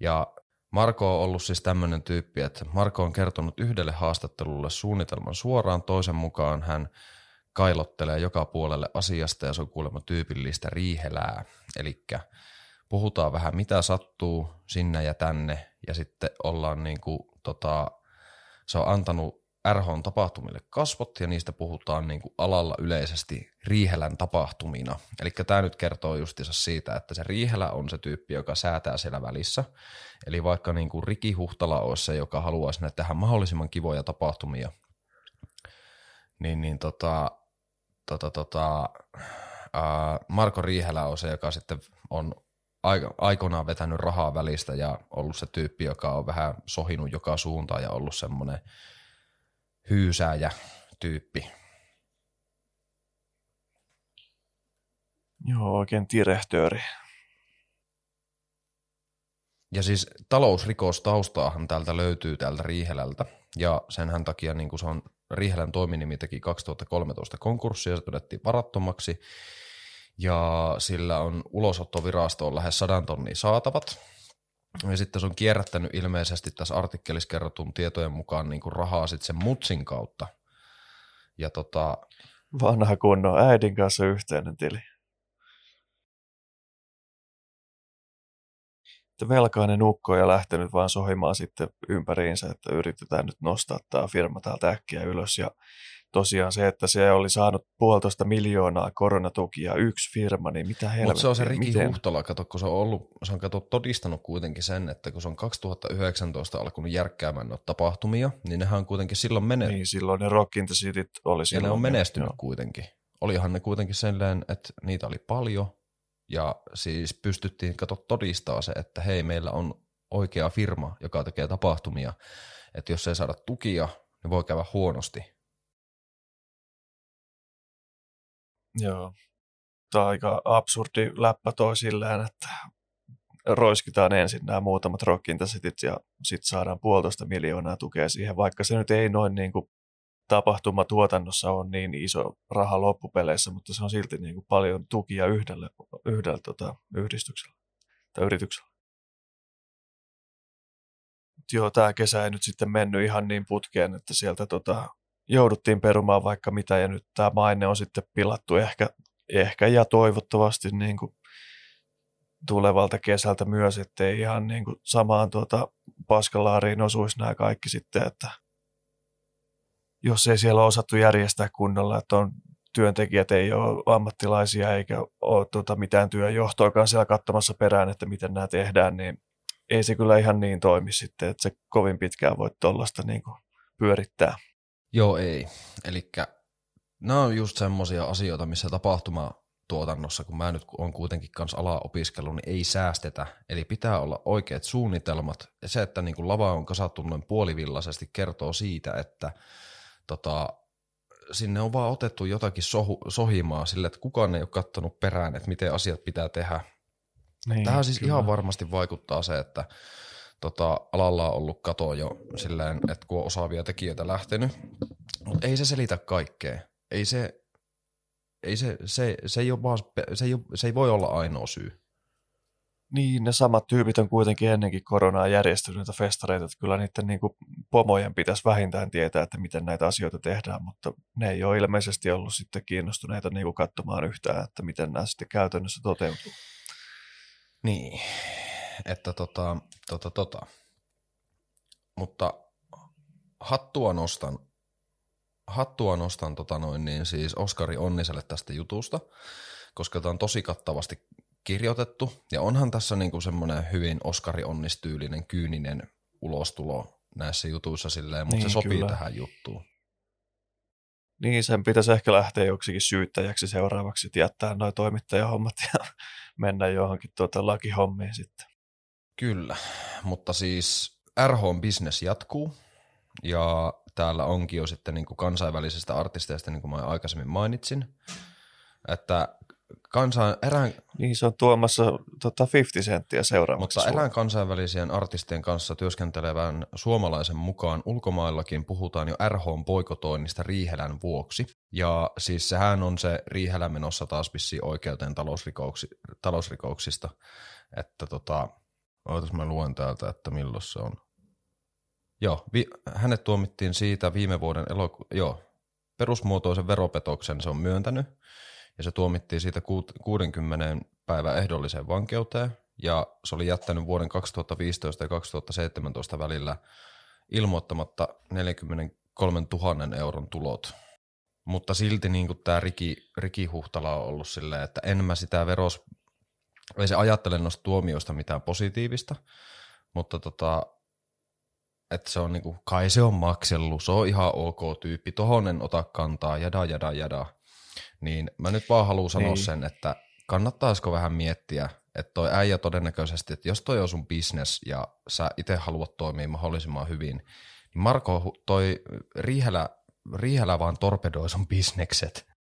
Ja Marko on ollut siis tämmöinen tyyppi, että Marko on kertonut yhdelle haastattelulle suunnitelman suoraan, toisen mukaan hän kailottelee joka puolelle asiasta ja se on kuulemma tyypillistä riihelää. Eli puhutaan vähän mitä sattuu sinne ja tänne ja sitten ollaan niin kuin, tota, se on antanut RHn tapahtumille kasvot ja niistä puhutaan niin kuin alalla yleisesti Riihelän tapahtumina. Eli tämä nyt kertoo justiinsa siitä, että se Riihelä on se tyyppi, joka säätää siellä välissä. Eli vaikka niin kuin Riki Huhtala olisi se, joka haluaisi ne tehdä mahdollisimman kivoja tapahtumia, niin, niin tota, tota, tota, ää, Marko Riihelä on se, joka sitten on aikoinaan vetänyt rahaa välistä ja ollut se tyyppi, joka on vähän sohinut joka suuntaan ja ollut semmoinen – hyysääjä tyyppi. Joo, oikein direhtööri. Ja siis talousrikostaustaahan täältä löytyy täältä Riihelältä, ja senhän takia niin kuin se on Riihelän toiminimi teki 2013 konkurssia, se todettiin varattomaksi, ja sillä on ulosottovirastoon lähes sadan tonnia saatavat, ja sitten se on kierrättänyt ilmeisesti tässä artikkelissa kerrotun tietojen mukaan niin kuin rahaa sitten sen mutsin kautta. Ja tota... Vanha kunnon äidin kanssa yhteinen tili. Että velkainen ukko ja lähtenyt vaan sohimaan sitten ympäriinsä, että yritetään nyt nostaa tämä firma täältä äkkiä ylös ja tosiaan se, että se oli saanut puolitoista miljoonaa koronatukia yksi firma, niin mitä helvettiä. Mutta se on se Riki Miten? Huhtala, kato, kun se on, ollut, se on kato, todistanut kuitenkin sen, että kun se on 2019 alkanut järkkäämään noita tapahtumia, niin nehän on kuitenkin silloin menestynyt. Niin, silloin ne Rock in the Cityt oli silloin. Ja ne on menestynyt jo. kuitenkin. Olihan ne kuitenkin sellainen, että niitä oli paljon, ja siis pystyttiin kato todistaa se, että hei, meillä on oikea firma, joka tekee tapahtumia, että jos ei saada tukia, niin voi käydä huonosti Joo. Tämä on aika absurdi läppä toisilleen, että roiskitaan ensin nämä muutamat rockintasetit ja sitten saadaan puolitoista miljoonaa tukea siihen, vaikka se nyt ei noin niin kuin tapahtumatuotannossa on niin iso raha loppupeleissä, mutta se on silti niin kuin paljon tukia yhdelle, yhdelle tota, yhdistyksellä tai yrityksellä. Joo, tämä kesä ei nyt sitten mennyt ihan niin putkeen, että sieltä tota, jouduttiin perumaan vaikka mitä ja nyt tämä maine on sitten pilattu ehkä, ehkä ja toivottavasti niin kuin tulevalta kesältä myös, ettei ihan niin kuin samaan tuota paskalaariin osuisi nämä kaikki sitten, että jos ei siellä osattu järjestää kunnolla, että on työntekijät ei ole ammattilaisia eikä ole tuota mitään työjohtoakaan siellä katsomassa perään, että miten nämä tehdään, niin ei se kyllä ihan niin toimi sitten, että se kovin pitkään voi tuollaista niin pyörittää. Joo, ei. Eli nämä on just semmoisia asioita, missä tapahtuma tuotannossa, kun mä nyt on kuitenkin kanssa alaa opiskellut, niin ei säästetä. Eli pitää olla oikeat suunnitelmat. Ja se, että niin kuin lava on kasattu noin puolivillaisesti, kertoo siitä, että tota, sinne on vaan otettu jotakin sohu, sohimaa sille, että kukaan ei ole katsonut perään, että miten asiat pitää tehdä. Niin, Tähän siis kyllä. ihan varmasti vaikuttaa se, että tota, alalla on ollut kato jo silleen, että kun on osaavia tekijöitä lähtenyt, mutta ei se selitä kaikkea. Ei se, ei se, se, se, ei ole vaan, se, ei, se ei voi olla ainoa syy. Niin, ne samat tyypit on kuitenkin ennenkin koronaa järjestänyt näitä festareita, että kyllä niiden niin kuin pomojen pitäisi vähintään tietää, että miten näitä asioita tehdään, mutta ne ei ole ilmeisesti ollut sitten kiinnostuneita niin kuin katsomaan yhtään, että miten nämä sitten käytännössä toteutuu. Niin, että tota, tota, tota. Mutta hattua nostan, hattua nostan tota noin, niin siis Oskari Onniselle tästä jutusta, koska tämä on tosi kattavasti kirjoitettu. Ja onhan tässä niinku semmoinen hyvin Oskari Onnistyylinen, kyyninen ulostulo näissä jutuissa silleen, mutta niin, se sopii kyllä. tähän juttuun. Niin, sen pitäisi ehkä lähteä joksikin syyttäjäksi seuraavaksi, jättää noin toimittajahommat ja mennä johonkin tuota lakihommiin sitten. Kyllä, mutta siis RH business jatkuu ja täällä onkin jo sitten niin kuin kansainvälisestä artisteista, niin kuin mä aikaisemmin mainitsin, että kansan, erään, niin se on tuomassa tota 50 senttiä seuraavaksi. Mutta erään kansainvälisien artistien kanssa työskentelevän suomalaisen mukaan ulkomaillakin puhutaan jo RH poikotoinnista Riihelän vuoksi. Ja siis sehän on se Riihelä menossa taas vissiin oikeuteen talousrikouksi, talousrikouksista. Että tota, ootas mä luen täältä, että milloin se on. Joo, vi, hänet tuomittiin siitä viime vuoden eloku... Joo, perusmuotoisen veropetoksen se on myöntänyt ja se tuomittiin siitä 60 päivän ehdolliseen vankeuteen, ja se oli jättänyt vuoden 2015 ja 2017 välillä ilmoittamatta 43 000 euron tulot. Mutta silti niin tämä Riki, Riki Huhtala on ollut silleen, että en mä sitä veros, ei se ajattele noista tuomioista mitään positiivista, mutta tota, että se on niinku, kai se on maksellut, se on ihan ok tyyppi, tohon en ota kantaa, jada jada jada. Niin mä nyt vaan haluan sanoa niin. sen, että kannattaisiko vähän miettiä, että toi äijä todennäköisesti, että jos toi on sun business ja sä itse haluat toimia mahdollisimman hyvin, niin Marko, toi Riihelä, Riihelä vaan torpedoi sun bisnekset.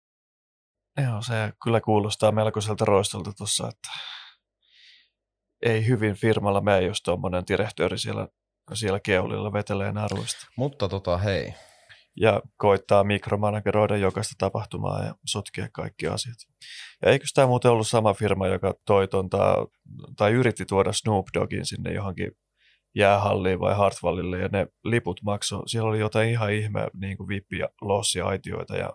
Joo, se kyllä kuulostaa melkoiselta roistolta tuossa, että ei hyvin firmalla mene, jos tuommoinen direktööri siellä, siellä keulilla vetelee naruista. Mutta tota hei, ja koittaa mikromanageroida jokaista tapahtumaa ja sotkea kaikki asiat. Ja eikö tämä muuten ollut sama firma, joka toi tonta, tai yritti tuoda Snoop Doggin sinne johonkin jäähalliin vai Hartwallille, ja ne liput maksoi, siellä oli jotain ihan ihme niin kuin vippi- ja lossi-aitioita, ja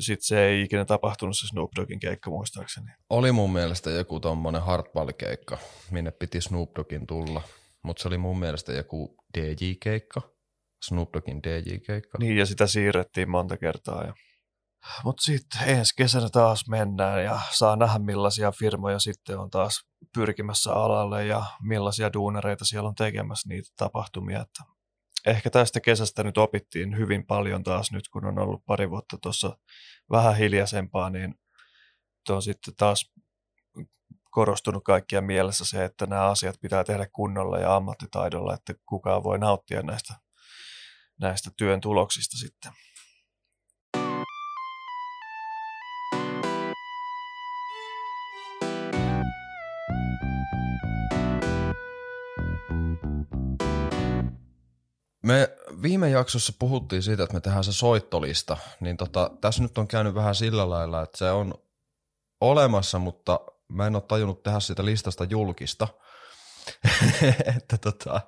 sitten se ei ikinä tapahtunut se Snoop Doggin keikka muistaakseni. Oli mun mielestä joku tommonen Hartwall-keikka, minne piti Snoop Doggin tulla, mutta se oli mun mielestä joku DJ-keikka, Snoop Doggin DJ-keikka. Niin, ja sitä siirrettiin monta kertaa. Ja... Mutta sitten ensi kesänä taas mennään ja saa nähdä millaisia firmoja sitten on taas pyrkimässä alalle ja millaisia duunereita siellä on tekemässä niitä tapahtumia. Että ehkä tästä kesästä nyt opittiin hyvin paljon taas nyt, kun on ollut pari vuotta tuossa vähän hiljaisempaa, niin on sitten taas korostunut kaikkia mielessä se, että nämä asiat pitää tehdä kunnolla ja ammattitaidolla, että kukaan voi nauttia näistä näistä työn tuloksista sitten. Me viime jaksossa puhuttiin siitä, että me tehdään se soittolista, niin tota, tässä nyt on käynyt vähän sillä lailla, että se on olemassa, mutta mä en ole tajunnut tehdä sitä listasta julkista. että tota,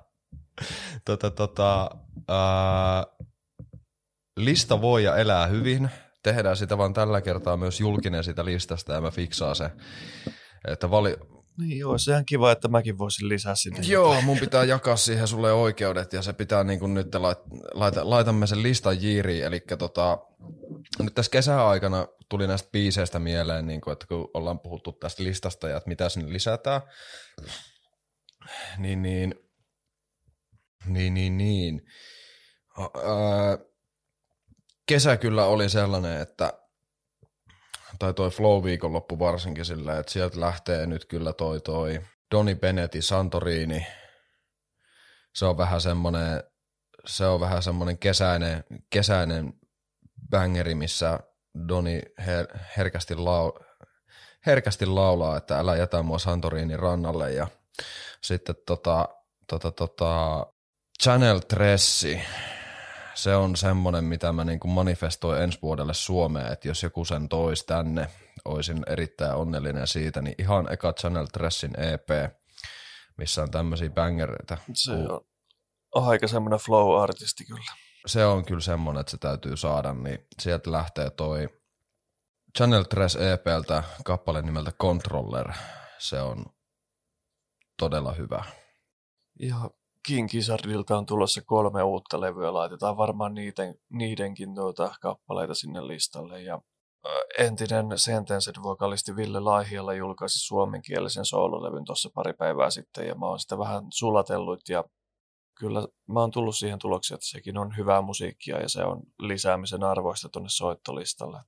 tota, tota, ää, lista voi ja elää hyvin. Tehdään sitä vaan tällä kertaa myös julkinen sitä listasta ja mä fiksaan se. Että vali... Niin joo, sehän kiva, että mäkin voisin lisää sinne. Joo, mun pitää jakaa siihen sulle oikeudet ja se pitää niin kuin nyt lait, laita, laitamme sen listan jiiriin. Eli tota, nyt tässä kesäaikana tuli näistä biiseistä mieleen, niin kuin, että kun ollaan puhuttu tästä listasta ja että mitä sinne lisätään, niin, niin niin, niin, niin. Öö, kesä kyllä oli sellainen, että tai toi Flow-viikonloppu varsinkin sillä, että sieltä lähtee nyt kyllä toi toi Doni Benetti Santorini. Se on vähän semmoinen, se on vähän semmoinen kesäinen, kesäinen bangeri, missä Doni her, herkästi, lau, herkästi laulaa, että älä jätä mua Santorinin rannalle ja sitten tota, tota, tota, Channel Tressi, se on semmoinen, mitä mä niin kuin manifestoin ensi vuodelle Suomeen, että jos joku sen toisi tänne, olisin erittäin onnellinen siitä, niin ihan eka Channel Tressin EP, missä on tämmöisiä bangereita. Se on aika semmoinen flow-artisti kyllä. Se on kyllä semmoinen, että se täytyy saada, niin sieltä lähtee toi Channel Tres EPltä kappale nimeltä Controller. Se on todella hyvä. Ja King Gizzardilta on tulossa kolme uutta levyä, laitetaan varmaan niiden, niidenkin tuota kappaleita sinne listalle. Ja entinen Sentenced-vokalisti Ville Laihialla julkaisi suomenkielisen soololevyn tuossa pari päivää sitten, ja mä oon sitä vähän sulatellut, ja kyllä mä oon tullut siihen tulokseen, että sekin on hyvää musiikkia, ja se on lisäämisen arvoista tuonne soittolistalle.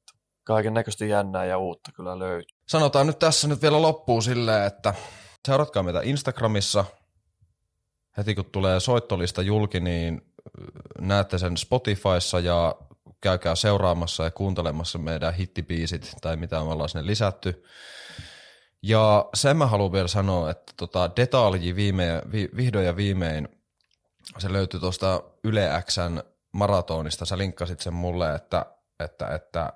Kaiken näköistä jännää ja uutta kyllä löytyy. Sanotaan nyt tässä nyt vielä loppuun silleen, että seuratkaa meitä Instagramissa, heti kun tulee soittolista julki, niin näette sen Spotifyssa ja käykää seuraamassa ja kuuntelemassa meidän hittipiisit tai mitä me ollaan sinne lisätty. Ja sen mä haluan vielä sanoa, että tota detalji viime, vi, vihdoin ja viimein, se löytyi tuosta Yle Xn maratonista, sä linkkasit sen mulle, että, että, että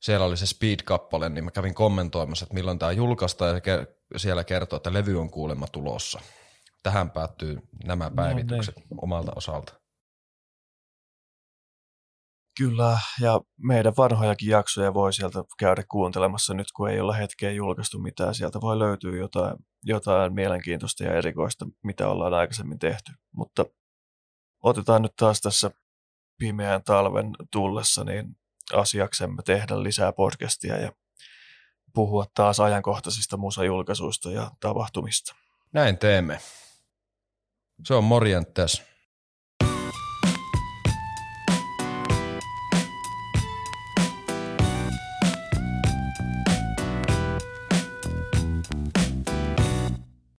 siellä oli se Speed-kappale, niin mä kävin kommentoimassa, että milloin tämä julkaistaan, ja siellä kertoo, että levy on kuulemma tulossa. Tähän päättyy nämä no päivitykset no, omalta osalta. Kyllä, ja meidän vanhojakin jaksoja voi sieltä käydä kuuntelemassa nyt, kun ei olla hetkeen julkaistu mitään. Sieltä voi löytyä jotain, jotain mielenkiintoista ja erikoista, mitä ollaan aikaisemmin tehty. Mutta otetaan nyt taas tässä pimeän talven tullessa niin asiaksemme tehdä lisää podcastia ja puhua taas ajankohtaisista musajulkaisuista ja tapahtumista. Näin teemme. Se on morjentes.